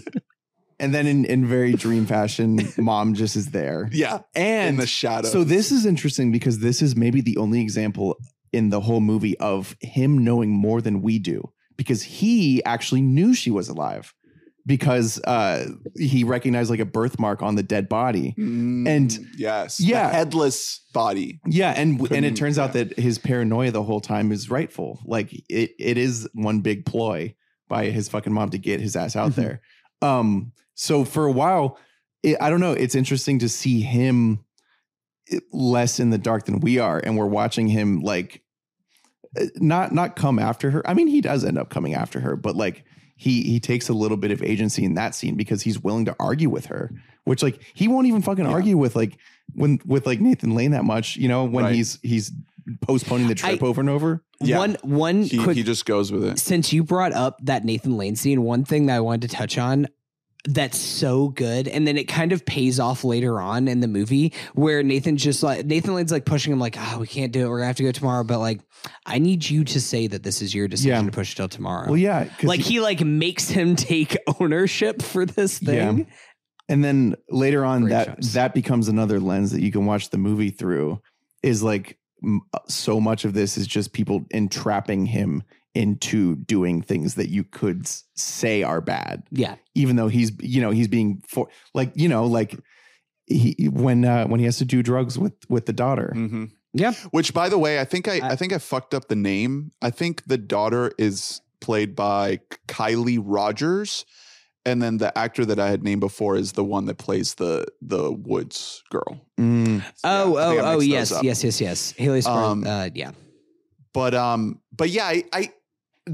and then in, in very dream fashion, [laughs] mom just is there. yeah, And in the shadow. so this is interesting because this is maybe the only example in the whole movie of him knowing more than we do because he actually knew she was alive because uh, he recognized like a birthmark on the dead body. Mm, and- yes, yeah. the headless body. Yeah, and and it turns out that his paranoia the whole time is rightful. Like it it is one big ploy by his fucking mom to get his ass out Mhm. there. Um so for a while it, I don't know, it's interesting to see him less in the dark than we are and we're watching him like uh, not not come after her. I mean, he does end up coming after her, but like he he takes a little bit of agency in that scene because he's willing to argue with her, which like he won't even fucking Yeah. argue with like when with like Nathan Lane that much, you know, when Right. he's he's postponing the trip I- over and over. Yeah. One one He, quick he just goes with it. since you brought up that Nathan Lane scene, one thing that I wanted to touch on that's so good, and then it kind of pays off later on in the movie where Nathan's just like Nathan Lane's like pushing him like, oh, we can't do it. We're gonna have to go tomorrow. But like, I need you to say that this is your decision Yeah. to push till tomorrow. Well, yeah like he- he like makes him [laughs] take ownership for this thing. Yeah. and then later on Great that choice. that becomes another lens that you can watch the movie through is like uh, so much of this is just people entrapping him into doing things that you could say are bad Yeah. even though he's you know he's being for like you know like he when uh when he has to do drugs with with the daughter hmm Yeah. Which, by the way, I think I, I- I think I fucked up the name. I think the daughter is played by Kylie Rogers, and then the actor that I had named before is the one that plays the the Woods girl. Mm, Oh, Yeah, I think I oh, oh, mixed yes, up. yes, yes, yes. Haley Spark, Um, uh, yeah. But um, but yeah, I. I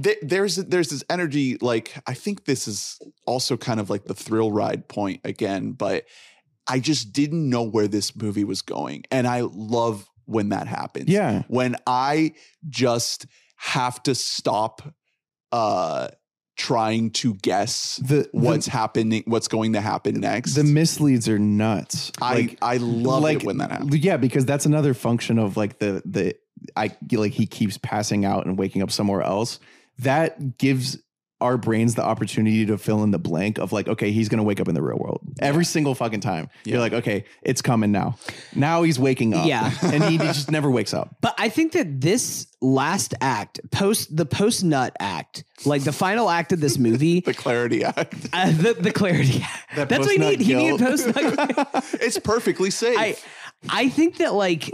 th- there's there's this energy like I think this is also kind of like the thrill ride point again, but I just didn't know where this movie was going, and I love when that happens. yeah when I just have to stop uh trying to guess the what's the, happening what's going to happen next. the misleads are nuts I like I love it when that happens. Yeah, because that's another function of like the the I like he keeps passing out and waking up somewhere else. That gives our brains the opportunity to fill in the blank of like, okay, he's gonna wake up in the real world every single fucking time. Yeah. You're like, okay, it's coming now. Now he's waking up. Yeah. [laughs] and he just never wakes up. But I think that this last act, post the post nut act, like the final act of this [laughs] movie, The clarity act. [laughs] uh, the, the clarity. That That's what he post-nut need. He needed post nut. it's perfectly safe. I I think that like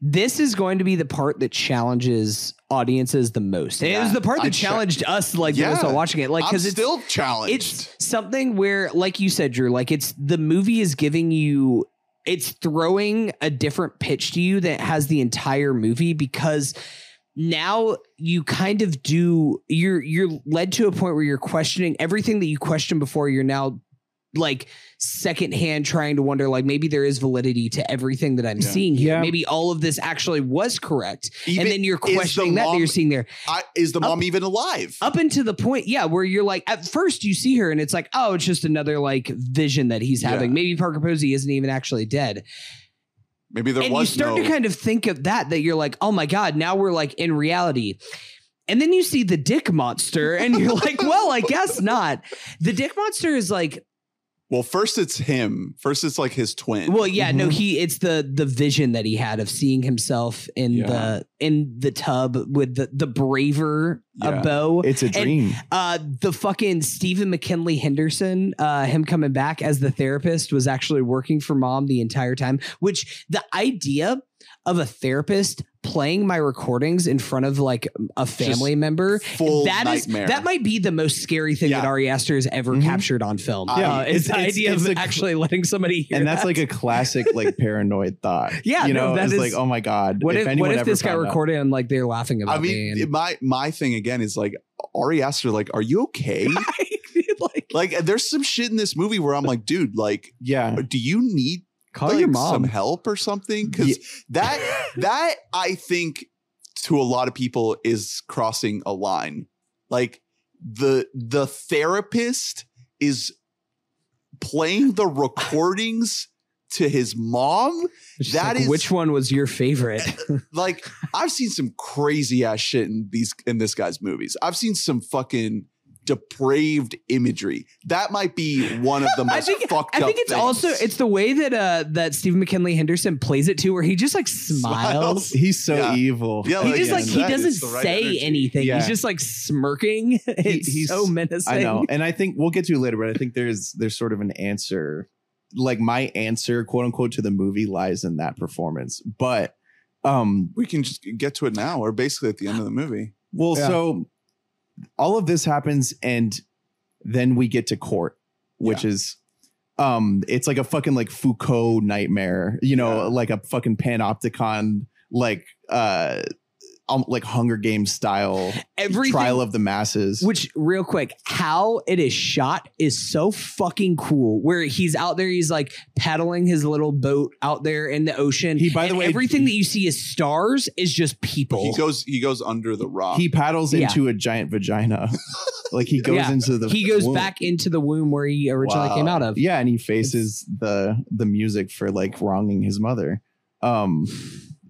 this is going to be the part that challenges audiences the most. And it was the part that cha- challenged us like Yeah. most while watching it. Like because it's still challenged. it's something where like you said drew like it's the movie is giving you it's throwing a different pitch to you that has the entire movie because now you kind of do you're you're led to a point where you're questioning everything that you questioned before you're now like secondhand trying to wonder like maybe there is validity to everything that I'm Yeah. seeing here. Yeah. Maybe all of this actually was correct. Even- and then you're is the questioning that that mom- you're seeing there I, is the mom even alive? up into the point, yeah, where you're like, at first you see her and it's like, oh, it's just another like vision that he's having. Yeah. Maybe Parker Posey isn't even actually dead. Maybe there was. and you start no. to kind of think of that, that you're like, oh my God, now we're like in reality. And then you see the dick monster and you're like, well, I guess not. The dick monster is like, well, first it's him. First it's like his twin. well, yeah, no, Mhm. he it's the the vision that he had of seeing himself in Yeah. the in the tub with the the braver Yeah. a bow. It's a dream. Uh, the fucking Stephen McKinley Henderson, uh, him coming back as the therapist was actually working for mom the entire time. Which the idea of a therapist playing my recordings in front of like a family member full that is nightmare. that might be the most scary thing Yeah. that Ari Aster has ever Mhm. captured on film. Yeah, uh, is It's- the idea it's of a- actually letting somebody hear and that's that. like a classic like [laughs] paranoid thought. Yeah, you know, that it's like, oh my god. what if, anyone what if ever this guy recorded and like they're laughing about I me mean, and my my thing again is like Ari Aster, like, are you okay? [laughs] [laughs] like like, there's some shit in this movie where I'm like, dude, like, Yeah, do you need call like, your mom. some help or something? Because that that I think to a lot of people is crossing a line. Like the the therapist is playing the recordings to his mom. Just that like, is- which one was your favorite? [laughs] Like I've seen some crazy ass shit in these in this guy's movies. I've seen some fucking depraved imagery. That might be one of the [laughs] most I think fucked I think it's things. also it's the way that uh that Stephen McKinley Henderson plays it too, where he just like smiles. Smiles. he's so Yeah. evil. Yeah, He like, just yeah, like he doesn't right say energy. anything. Yeah. He's just like smirking. [laughs] It's he's- so menacing. I know, and I think we'll get to it later, but I think there's there's sort of an answer, like my answer, quote unquote, to the movie lies in that performance. But um, we can just get to it now. We're basically at the end of the movie. well, Yeah. so all of this happens, and then we get to court, which is um, it's like a fucking like Foucault nightmare, you know, Yeah. like a fucking panopticon, like uh um, like Hunger Games style Everything trial of the masses. Which, real quick, how it is shot is so fucking cool. Where he's out there, he's like paddling his little boat out there in the ocean. He- by the way- everything that you see is stars is just people. He goes he goes under the rock. he paddles Yeah. into a giant vagina. [laughs] like he goes Yeah. into the he goes womb. back into the womb where he originally came out of. Yeah, and he faces the the music for like wronging his mother. Um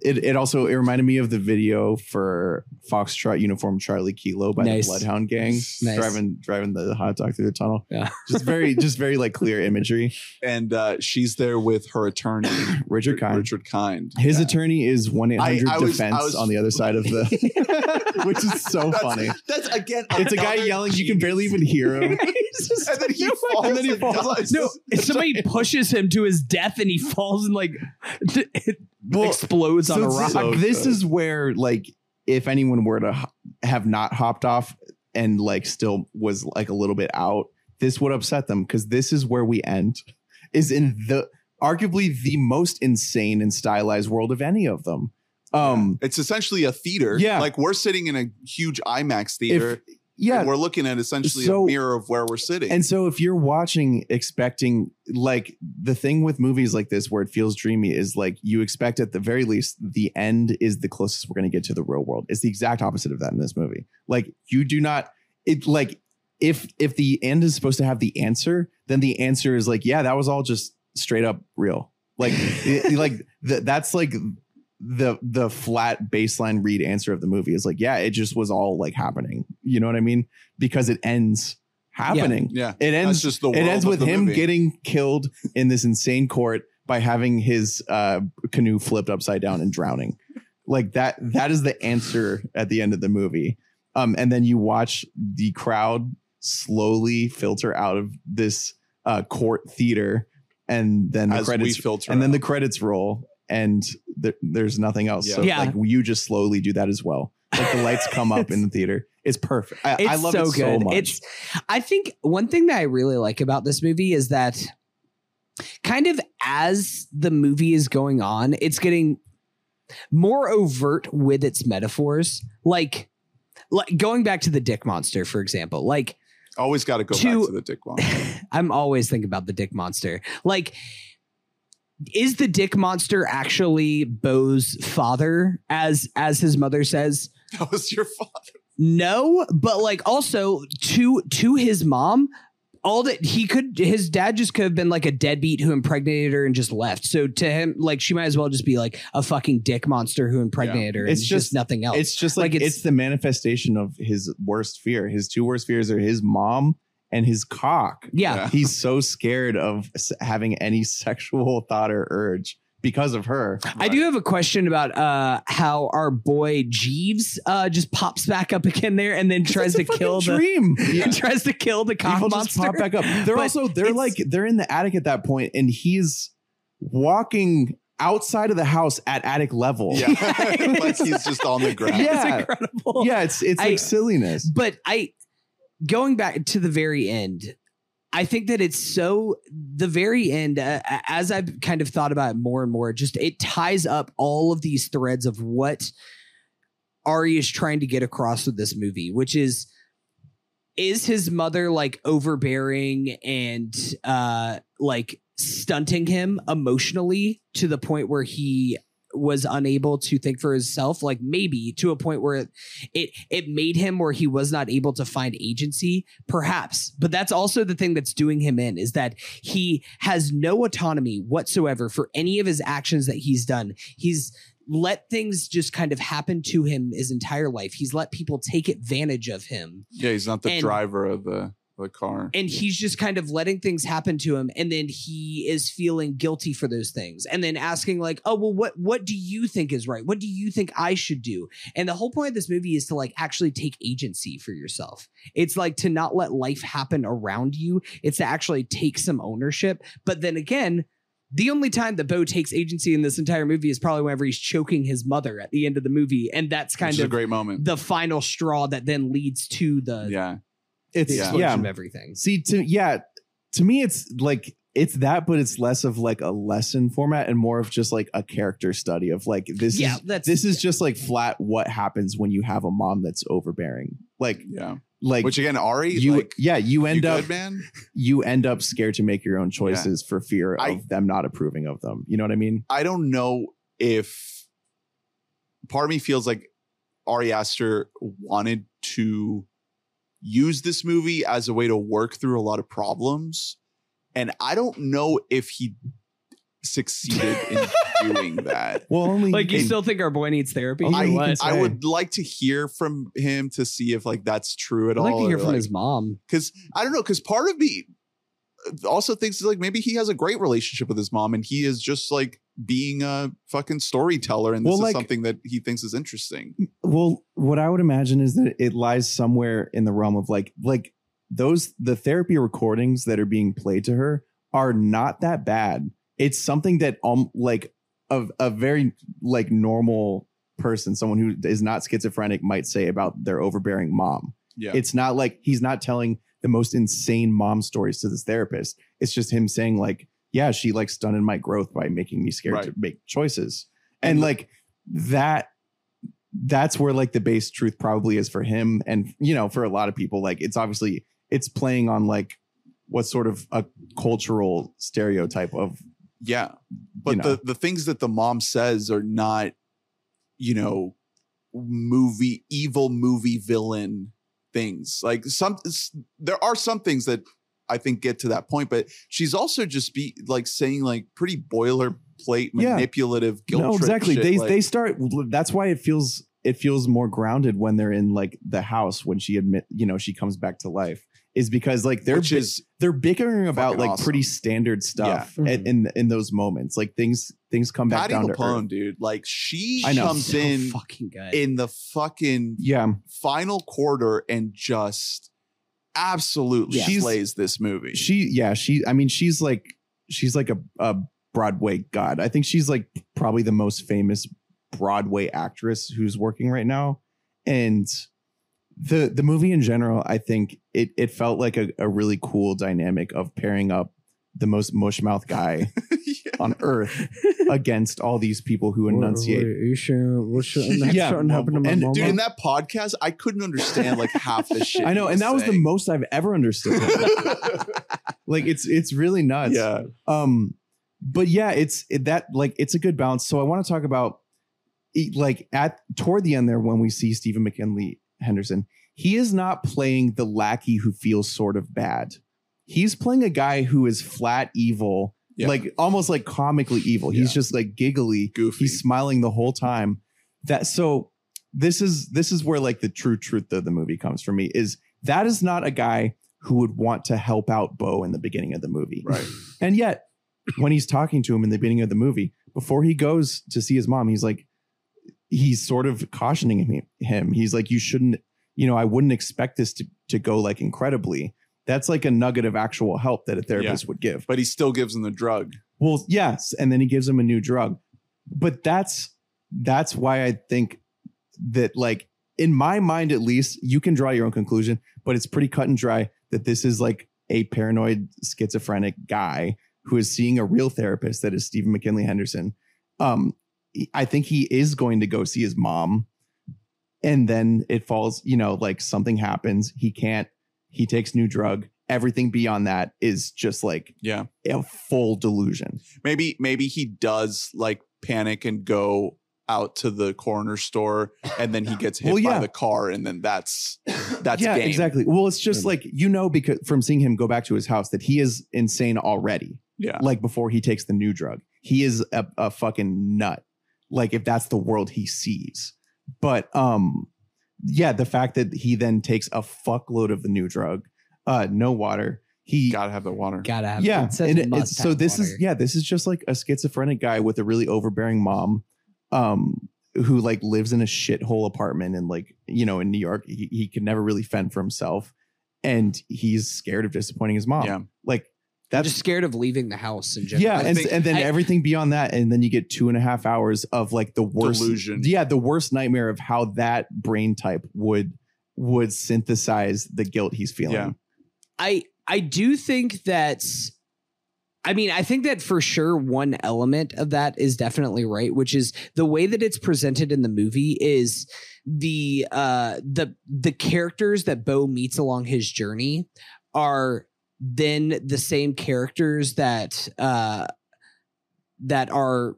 it, it also it reminded me of the video for Foxtrot Uniform Charlie Kilo by Nice. the Bloodhound Gang Nice. driving driving the hot dog through the tunnel. Yeah. Just very [laughs] just very like clear imagery. and uh, she's there with her attorney, [clears throat] Richard Kind. Richard Kind. His Yeah. attorney is one eight hundred I- I was- defense I was- on the other side of the, [laughs] [laughs] [laughs] which is so That's- funny. That's again. It's a guy another yelling. You can barely even hear him. [laughs] And then he falls. And then he and falls. No, if somebody [laughs] pushes him to his death and he falls and like it explodes on a rock. th- this is where like if anyone were to have not hopped off and like still was like a little bit out this would upset them because this is where we end is in the arguably the most insane and stylized world of any of them um It's essentially a theater. Yeah. Like we're sitting in a huge IMAX theater. if yeah and we're looking at essentially So- a mirror of where we're sitting. And so if you're watching expecting like the thing with movies like this where it feels dreamy is like you expect at the very least the end is the closest we're going to get to the real world. It's the exact opposite of that in this movie. Like you do not it like if if the end is supposed to have the answer, then the answer is like yeah, that was all just straight up real. Like it- like th- that's like the the flat baseline read answer of the movie is like yeah, it just was all like happening. You know what I mean? Because it ends happening. yeah. It ends That's just the it ends with him movie. getting killed in this insane court by having his uh, canoe flipped upside down and drowning. Like that that is the answer at the end of the movie. Um, and then you watch the crowd slowly filter out of this uh, court theater and then the as we credits filter. and then the credits roll and th- there's nothing else. So Yeah. like you just slowly do that as well. Like the lights come up in the [laughs] theater. It's perfect. I, it's I love so it so good. much. It's I think one thing that I really like about this movie is that kind of as the movie is going on, it's getting more overt with its metaphors. Like like going back to the dick monster, for example. Like always got to go to- back to the dick monster. [laughs] I'm always thinking about the dick monster. Like, is the dick monster actually Beau's father, as as his mother says? [laughs] that was your father. No, but like also to to his mom, all that he could his dad just could have been like a deadbeat who impregnated her and just left. So to him, like she might as well just be like a fucking dick monster who impregnated her. and It's It's just- just nothing else. It's just like, Like, it's, it's- the manifestation of his worst fear. His two worst fears are his mom and his cock. yeah. Yeah. He's so scared of having any [laughs] sexual thought or urge because of her. I do have a question about uh how our boy Jeeves uh just pops back up again there and then tries to kill fucking the dream. [laughs] He tries to kill the cock People monster. just pop back up. They're But also they're like they're in the attic at that point, and he's walking outside of the house at attic level. Yeah, [laughs] like he's just on the ground. Yeah. It's incredible. yeah. It's it's I- like silliness. But I going back to the very end, I think that it's so the very end uh, as I've kind of thought about it more and more, just it ties up all of these threads of what Ari is trying to get across with this movie, which is is his mother like overbearing and uh like stunting him emotionally to the point where he was unable to think for himself like maybe to a point where it it, it made him where he was not able to find agency perhaps. But that's also the thing that's doing him in is that he has no autonomy whatsoever for any of his actions that he's done. He's let things just kind of happen to him his entire life. He's let people take advantage of him. Yeah, he's not the And- driver of the the car. and he's just kind of letting things happen to him and then he is feeling guilty for those things and then asking like oh well what what do you think is right? What do you think i should do? And the whole point of this movie is to like actually take agency for yourself. It's like to not let life happen around you. It's to actually take some ownership. But then again the only time that Beau takes agency in this entire movie is probably whenever he's choking his mother at the end of the movie, and that's kind is a great moment. the final straw that then leads to the, yeah, It's the Yeah. explosion yeah. of everything. See, to yeah, to me, it's like it's that, but it's less of like a lesson format and more of just like a character study of like this yeah, is that's this is just like flat what happens when you have a mom that's overbearing. Like Yeah. like Which again, Ari, you like, yeah, you you end good, up man. you end up scared to make your own choices for fear of I- them not approving of them. You know what I mean? I don't know if part of me feels like Ari Aster wanted to use this movie as a way to work through a lot of problems. And I don't know if he succeeded in [laughs] doing that. Well, only like you still think our boy needs therapy. Or he what? can I would like to hear from him to see if like that's true at all. I'd like to hear from like- his mom. because I don't know. Because part of me also thinks like maybe he has a great relationship with his mom, and he is just like being a fucking storyteller, and this Well, is something that he thinks is interesting. Well, what I would imagine is that it lies somewhere in the realm of like like those the therapy recordings that are being played to her are not that bad. It's something that um like of a, a very like normal person, someone who is not schizophrenic might say about their overbearing mom. Yeah, It's not like he's not telling the most insane mom stories to this therapist. It's just him saying like, yeah, she like stunted my growth by making me scared to make choices. And And like that that's where like the base truth probably is for him and you know for a lot of people like it's obviously it's playing on like what sort of a cultural stereotype of yeah. But know. the the things that the mom says are not, you know, movie evil movie villain things. Like some there are some things that I think get to that point, but she's also just be like saying like pretty boilerplate Yeah. manipulative guilt. no exactly shit, they like- they start that's why it feels it feels more grounded when they're in like the house when she admit you know she comes back to life is because like they're which bi- they're bickering about like awesome. pretty standard stuff Yeah. in, in in those moments like things things come back Patti down to LuPone, earth. dude. Like she I know. comes So in fucking good. in the fucking yeah final quarter and just absolutely She's- slays this movie. she yeah she i mean she's like she's like a, a broadway god i think she's like probably the most famous broadway actress who's working right now and the the movie in general i think it it felt like a, a really cool dynamic of pairing up the most mushmouth guy Yeah. [laughs] on earth against all these people who enunciate you sure? What's [laughs] Yeah, happened to my and mama? Dude, in that podcast, I couldn't understand like half the shit. [laughs] i know and that was the most i've ever understood [laughs] like it's it's really nuts yeah. um but yeah it's it, that like it's a good balance so i want to talk about like at toward the end there when we see stephen mckinley henderson he is not playing the lackey who feels sort of bad he's playing a guy who is flat evil Yeah. like almost like comically evil he's Yeah. just like giggly Goofy. he's smiling the whole time that so this is this is where like the true truth of the movie comes for me is that is not a guy who would want to help out beau in the beginning of the movie right. [laughs] and yet, when he's talking to him in the beginning of the movie, before he goes to see his mom, he's like, he's sort of cautioning him. him. He's like, you shouldn't, you know, I wouldn't expect this to, to go like incredibly. That's like a nugget of actual help that a therapist would give. But he still gives him the drug. Well, yes, and then he gives him a new drug. But that's that's why I think that like in my mind at least, you can draw your own conclusion, but it's pretty cut and dry that this is like a paranoid schizophrenic guy who is seeing a real therapist that is Stephen McKinley Henderson. Um I think he is going to go see his mom and then it falls, you know, like something happens, he can't he takes new drug. Everything beyond that is just like Yeah. a full delusion. Maybe maybe he does like panic and go out to the corner store and then he [laughs] gets hit Well, by yeah. the car and then that's that's yeah, game. exactly. Well, it's just like you know because from seeing him go back to his house that he is insane already. Yeah. Like before he takes the new drug, he is a, a fucking nut. Like if that's the world he sees, but um, yeah, the fact that he then takes a fuckload of the new drug, uh, no water. He Gotta have the water. Gotta have. yeah, it and it- must it's, so have this is yeah, this is just like a schizophrenic guy with a really overbearing mom, um, who like lives in a shithole apartment and like you know in New York, he, he can never really fend for himself, and he's scared of disappointing his mom. Yeah. like I'm just scared of leaving the house in general. yeah, and, think- and then I- everything beyond that, and then you get two and a half hours of like the worst Delusion. Yeah, the worst nightmare of how that brain type would would synthesize the guilt he's feeling. Yeah. I I do think that I mean, I think that for sure one element of that is definitely right, which is the way that it's presented in the movie is the uh the the characters that Beau meets along his journey are then the same characters that uh that are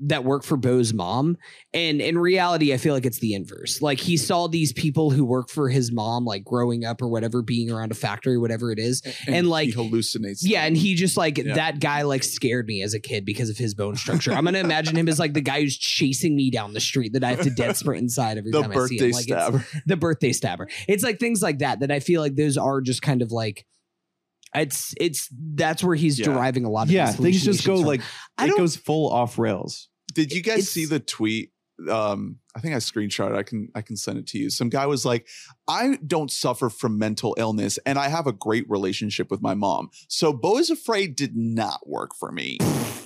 that work for Beau's mom. And in reality, I feel like it's the inverse. Like he saw these people who work for his mom, like growing up or whatever, being around a factory, whatever it is. And, like he hallucinates. Yeah, and he just like Yeah. that guy like scared me as a kid because of his bone structure. I'm gonna imagine him as like the guy who's chasing me down the street that I have to dead [laughs] sprint inside every time I see him. Like it's stabber. the birthday stabber. It's like things like that that I feel like those are just kind of like it's it's that's where he's Yeah. deriving a lot of Yeah, things just go from. like I it goes full off rails. Did you guys see the tweet? Um, I think I screenshot it. I can I can send it to you. Some guy was like, I don't suffer from mental illness and I have a great relationship with my mom. So Beau is afraid did not work for me.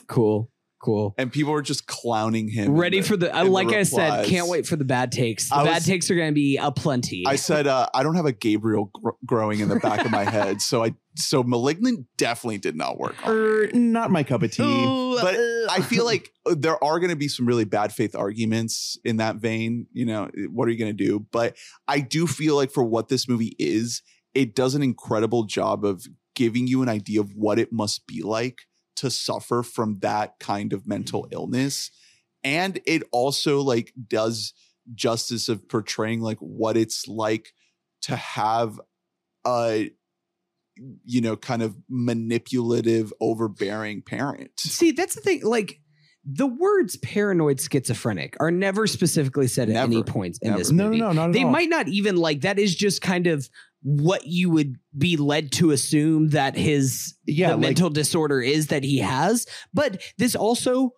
cool. Cool. And people are just clowning him. Ready in for the, uh, in the like I said, can't wait for the bad takes. The I bad was- takes are going to be a plenty. I said uh, I don't have a Gabriel gr- growing in the back of my head, so I so malignant definitely did not work. on. Er, not my cup of tea. But I [laughs] feel like uh, there are going to be some really bad faith arguments in that vein. You know, what are you going to do? But I do feel like for what this movie is, it does an incredible job of giving you an idea of what it must be like to suffer from that kind of mental mm-hmm. illness. And it also like does justice of portraying like what it's like to have a you know kind of manipulative overbearing parent See, that's the thing. Like the words paranoid schizophrenic are never specifically said at any Never. points in Never. this no, movie. no, no, not at they all. might not even like that is just kind of what you would be led to assume that his Yeah, like- mental disorder is that he has but this also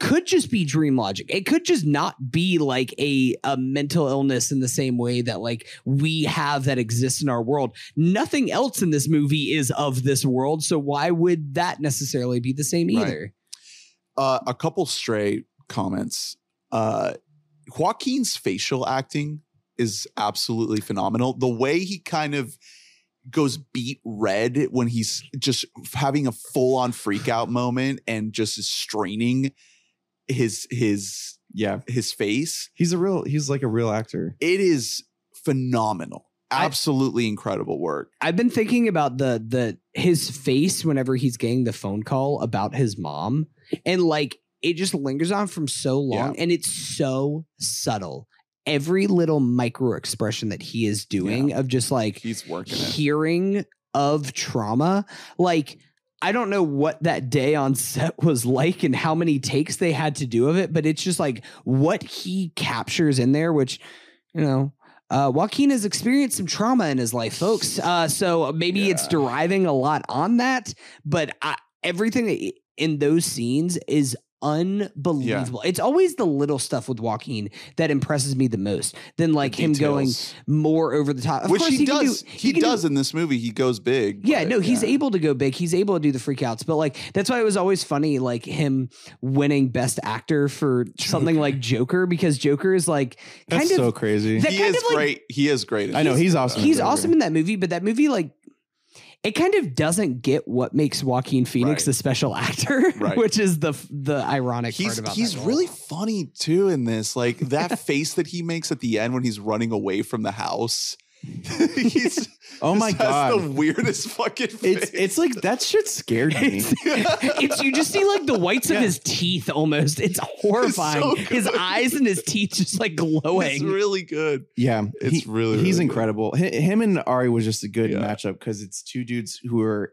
could just be dream logic. It could just not be like a, a mental illness in the same way that like we have that exists in our world. Nothing else in this movie is of this world so why would that necessarily be the same Right. either? Uh, a couple stray comments. Uh joaquin's facial acting is absolutely phenomenal the way he kind of goes beat red when he's just having a full-on freak out moment and just is straining his his Yeah, his face he's a real. He's like a real actor. it is phenomenal I- absolutely incredible work I've been thinking about the the his face whenever he's getting the phone call about his mom, and like it just lingers on from so long, and it's so subtle. Every little micro expression that he is doing of just like he's working it hearing of trauma, like. I don't know what that day on set was like and how many takes they had to do of it, but it's just like what he captures in there, which, you know, uh, Joaquin has experienced some trauma in his life, folks. Uh, so maybe it's deriving a lot on that, but I, everything in those scenes is unbelievable. It's always the little stuff with Joaquin that impresses me the most than like him going more over the top. Of which course, he, can do- does he, can do- does in this movie he goes big yeah, but no, he's yeah. able to go big. He's able to do the freakouts, but like that's why it was always funny, like him winning Best Actor for something like Joker, because Joker is like kind That's of so crazy. that he kind is of, like- great he is great I know he's awesome. he's awesome in that movie, but that movie like it kind of doesn't get what makes Joaquin Phoenix Right. the special actor, [laughs] Right. which is the the ironic he's part about he's really funny too in this like that [laughs] face that he makes at the end when he's running away from the house [laughs] [laughs] he's Oh my just has god. the weirdest fucking face. It's it's like that shit scared me. It's, [laughs] it's you just see like the whites of his teeth almost. It's horrifying. so his eyes and his teeth just like glowing. it's really good Yeah, It's he- really, he's good. incredible. Hi- Him and Ari was just a good Yeah. matchup because it's two dudes who are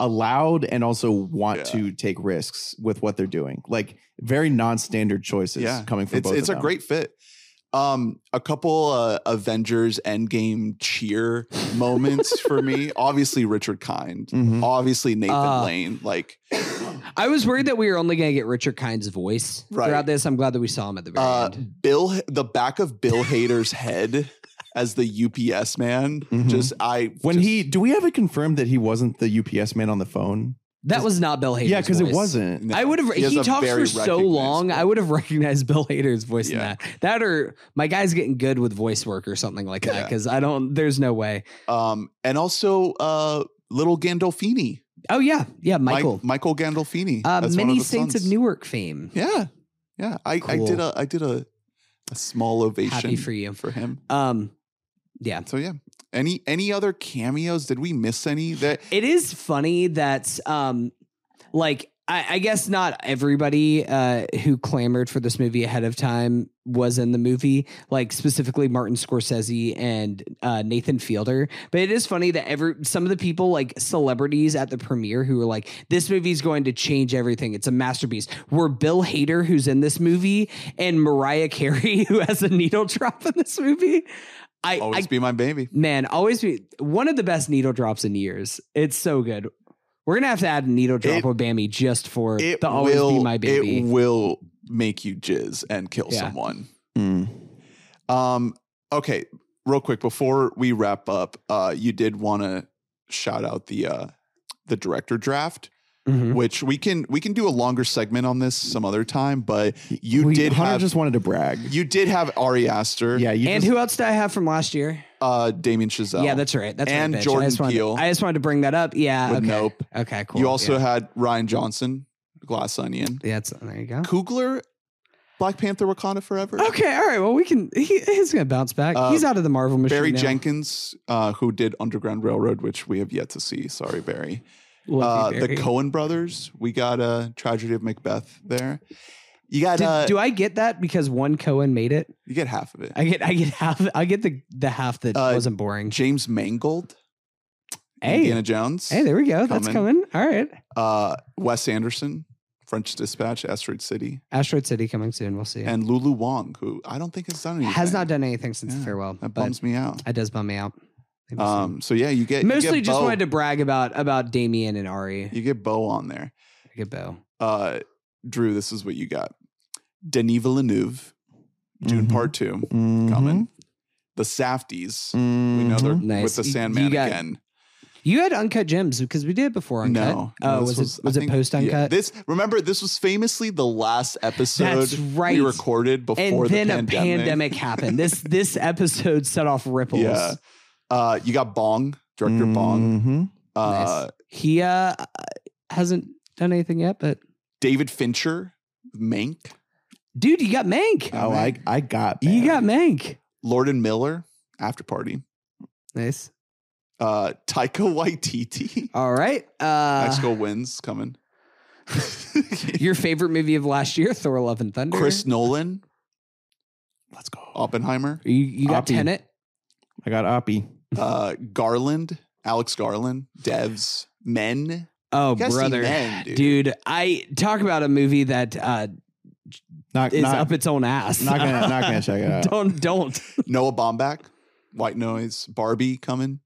allowed and also want Yeah. to take risks with what they're doing. Like very non-standard choices yeah coming from it's both. it's of a them. great fit um a couple uh avengers endgame cheer moments [laughs] for me obviously richard kind Mhm. obviously nathan Uh, lane like [coughs] I was worried that we were only going to get Richard Kind's voice Right. throughout this. I'm glad that we saw him at the very uh end. bill the back of bill hader's head as the ups man Mhm. just i When just- he do we have it confirmed that he wasn't the UPS man on the phone? That was not Bill Hader's yeah, because it voice. wasn't. No, I would have. he He, talks for so long. recognizable- I would have recognized Bill Hader's voice in that. That or my guy's getting good with voice work or something like that. Because I don't. There's no way. um and also uh little gandolfini Oh yeah, yeah, Mi- Michael. Michael Gandolfini. uh, That's one many the Saints sons. of Newark fame. Yeah, yeah. I, I did a I did a a small ovation Happy for you. for him. Um, yeah. So yeah. Any any other cameos? Did we miss any? That It is funny that um like I, I guess not everybody uh who clamored for this movie ahead of time was in the movie, like specifically Martin Scorsese and uh Nathan Fielder. But it is funny that every some of the people like celebrities at the premiere who were like, this movie's going to change everything. It's a masterpiece. Were Bill Hader, who's in this movie, and Mariah Carey, [laughs] who has a needle drop in this movie. I, always I be my baby. Man, always be one of the best needle drops in years. It's so good. We're gonna have to add a needle drop It- with Bammy just for It the always will be my baby. It will make you jizz and kill Yeah. someone. Mm. Um. Okay. Real quick before we wrap up, uh, you did want to shout out the uh the director draft, Mhm. which we can we can do a longer segment on this some other time. But you We- did Hunter have just wanted to brag. you did have Ari Aster, Yeah, you And just, who else did I have from last year? uh, Damien Chazelle. Yeah, that's right. That's And right, bitch. Jordan I just wanted, Peele. I just wanted to bring that up. Yeah. With okay. Nope. Okay. Cool. You also yeah. had Rian Johnson, Glass Onion, yeah. It's, there you go. Coogler, Black Panther, Wakanda Forever. Okay. All right. Well, we can. He, he's gonna bounce back. Uh, he's out of the Marvel machine. Barry now. Jenkins, uh, who did Underground Railroad, which we have yet to see. Sorry, Barry. Uh, the Coen brothers. We got a Tragedy of Macbeth there. You got Did- uh, do I get that because one Coen made it? you get half of it. I get. I get half. I get the the half that Uh, wasn't boring. James Mangold, Hey. Indiana Jones. Hey, there we go. That's Coming. coming. All right. uh, Wes Anderson, French Dispatch, Asteroid City, Asteroid City coming soon. We'll see. and Lulu Wang, who I don't think has done anything. has not done anything since Yeah, the farewell. That bums me out. It does bum me out. Maybe soon. Um, so yeah, you get you Mostly get just Beau, wanted to brag about about Damien and Ari. you get Beau on there. Get Beau. Uh, Drew, this is what you got. Denis Villeneuve, Dune Mhm. Part 2 Mhm. coming. The Safdies, we know they're Mhm. Nice. with the You- you Sandman got- again. You had uncut gems because we did it before uncut. No, Oh, no, was, this it I was it think- post yeah, uncut? this remember this was famously the last episode That's right. we recorded before and then the a pandemic. pandemic happened. This this [laughs] episode set off ripples. Yeah. Uh, you got Bong, director Bong. Mhm. Uh, Nice. He uh hasn't done anything yet, but David Fincher, Mank, dude, you got Mank. Oh, I I got You got Mank. Lord and Miller, After Party. Nice. Uh, Taika Waititi, [laughs] All right. Uh Next Goal Wins coming. [laughs] your favorite movie of last year, Thor Love and Thunder. Chris Nolan, Let's go. Oppenheimer, You, you got Oppie. Tenet. I got Oppie. Uh, Garland, Alex Garland, Devs, Men. Oh, You guys see brother. Men, dude. dude. I talk about a movie that uh, Not is not, up its own ass. not gonna not gonna check it out. [laughs] don't don't. [laughs] Noah Baumbach, White Noise, Barbie coming.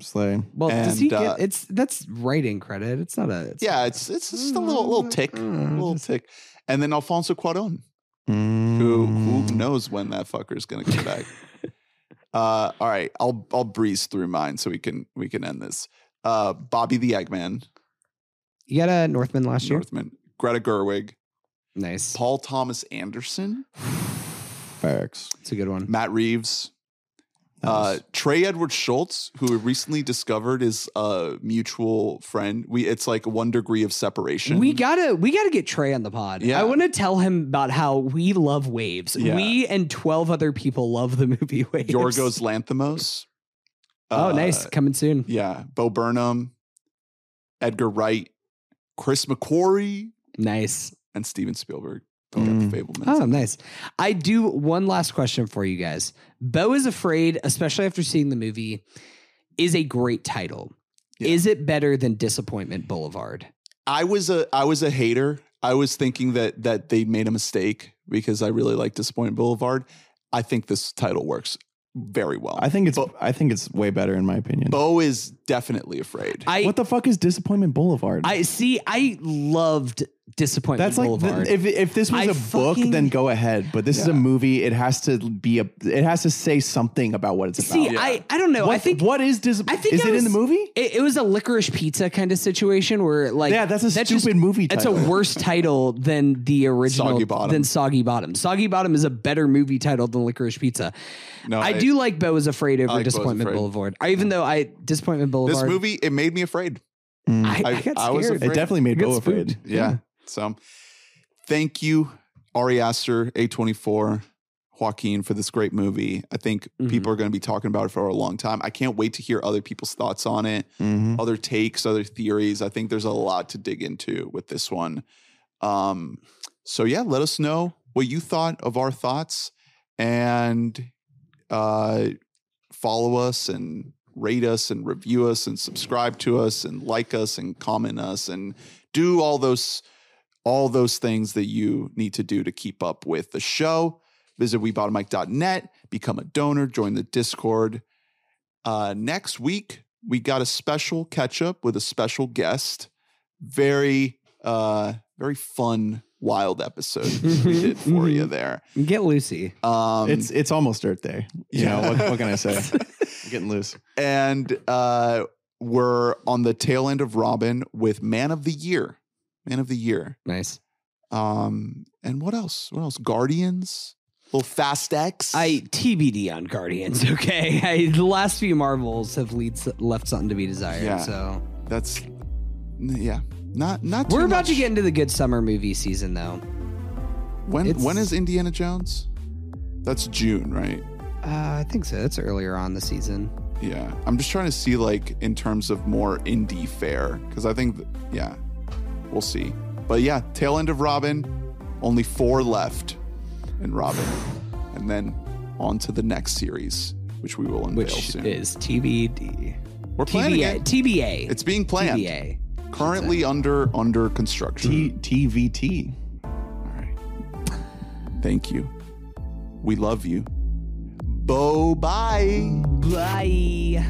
Slay. Well, does he uh, get? It's that's writing credit. It's not a. It's Yeah, it's it's just a little little tick, a little tick. And then Alfonso Cuarón, who who Mm. knows when that fucker's gonna come back. [laughs] uh, all right, I'll I'll breeze through mine so we can we can end this. Uh, Bobby the Eggman, You got a Northman last year. Northman, Greta Gerwig, Nice. Paul Thomas Anderson, [sighs] Facts. It's a good one. Matt Reeves, uh, Trey Edward Shults, who we recently discovered is a mutual friend. We it's like one degree of separation. We gotta we gotta get Trey on the pod. Yeah. I want to tell him about how we love waves. Yeah. We and twelve other people love the movie [laughs] Waves. Yorgos Lanthimos. Oh, uh, nice. Coming soon. Yeah, Bo Burnham, Edgar Wright, Chris McQuarrie, Nice. and Steven Spielberg. Both got Mm. Oh, nice. I do one last question for you guys. Beau is afraid, especially after seeing the movie, is a great title. Yeah. Is it better than Disappointment Boulevard? I was a I was a hater. I was thinking that that they made a mistake because I really like Disappointment Boulevard. I think this title works very well. I think it's Beau, I think it's way better in my opinion. Beau is definitely afraid. I what the fuck is Disappointment Boulevard? I see. I loved Disappointment That's like the- Boulevard. if if this was I a book, then go ahead. But this is a movie. It has to be a. It has to say something about what it's see, about. Yeah. I I don't know. what, I think what is dis- I think is I it in the movie? it, it was a licorice pizza kind of situation where like Yeah, that's a just- stupid movie It's title. a worse title than the original Soggy Bottom. than Soggy Bottom. Soggy Bottom is a better movie title than Licorice Pizza. no, I, do like Beau is Afraid over like Disappointment Afraid. Boulevard. I, even though I Disappointment Boulevard. This movie it made me afraid. Mm. I, I, I- got I was scared. it definitely made Beau spooked. afraid. Yeah. So thank you, Ari Aster, A24, Joaquin, for this great movie. I think Mhm. people are going to be talking about it for a long time. I can't wait to hear other people's thoughts on it, Mhm. other takes, other theories. I think there's a lot to dig into with this one. Um, so yeah, let us know what you thought of our thoughts and uh, follow us and rate us and review us and subscribe to us and like us and comment us and do all those all those things that you need to do to keep up with the show. Visit weboughtamic.net, become a donor, join the Discord. Uh, next week, we got a special catch up with a special guest. Very, uh, very fun, wild episode we [laughs] did for you there. Get Lucy. Um, it's it's almost Earth Day. You know what, what can I say? [laughs] Getting loose. and uh, we're on the tail end of Robin with Man of the Year. Man of the Year. Nice. Um, and what else? What else? Guardians, little Fast X. I TBD on Guardians. [laughs] Okay, I, the last few Marvels have leads, left something to be desired. Yeah. So That's yeah. Not not. we're about to get into the good summer movie season, though. when it's- when is Indiana Jones? That's June, right? Uh, I think so. That's earlier on the season. Yeah. I'm just trying to see like in terms of more indie fare because I think yeah, we'll see. But yeah, tail end of Robin, only four left in Robin, and then on to the next series, which we will unveil Which soon. is TBD. We're planning TBA. it. TBA. It's being planned. TBA. Currently under under construction. T TVT. All right. Thank you. We love you. Beau bye. Bye.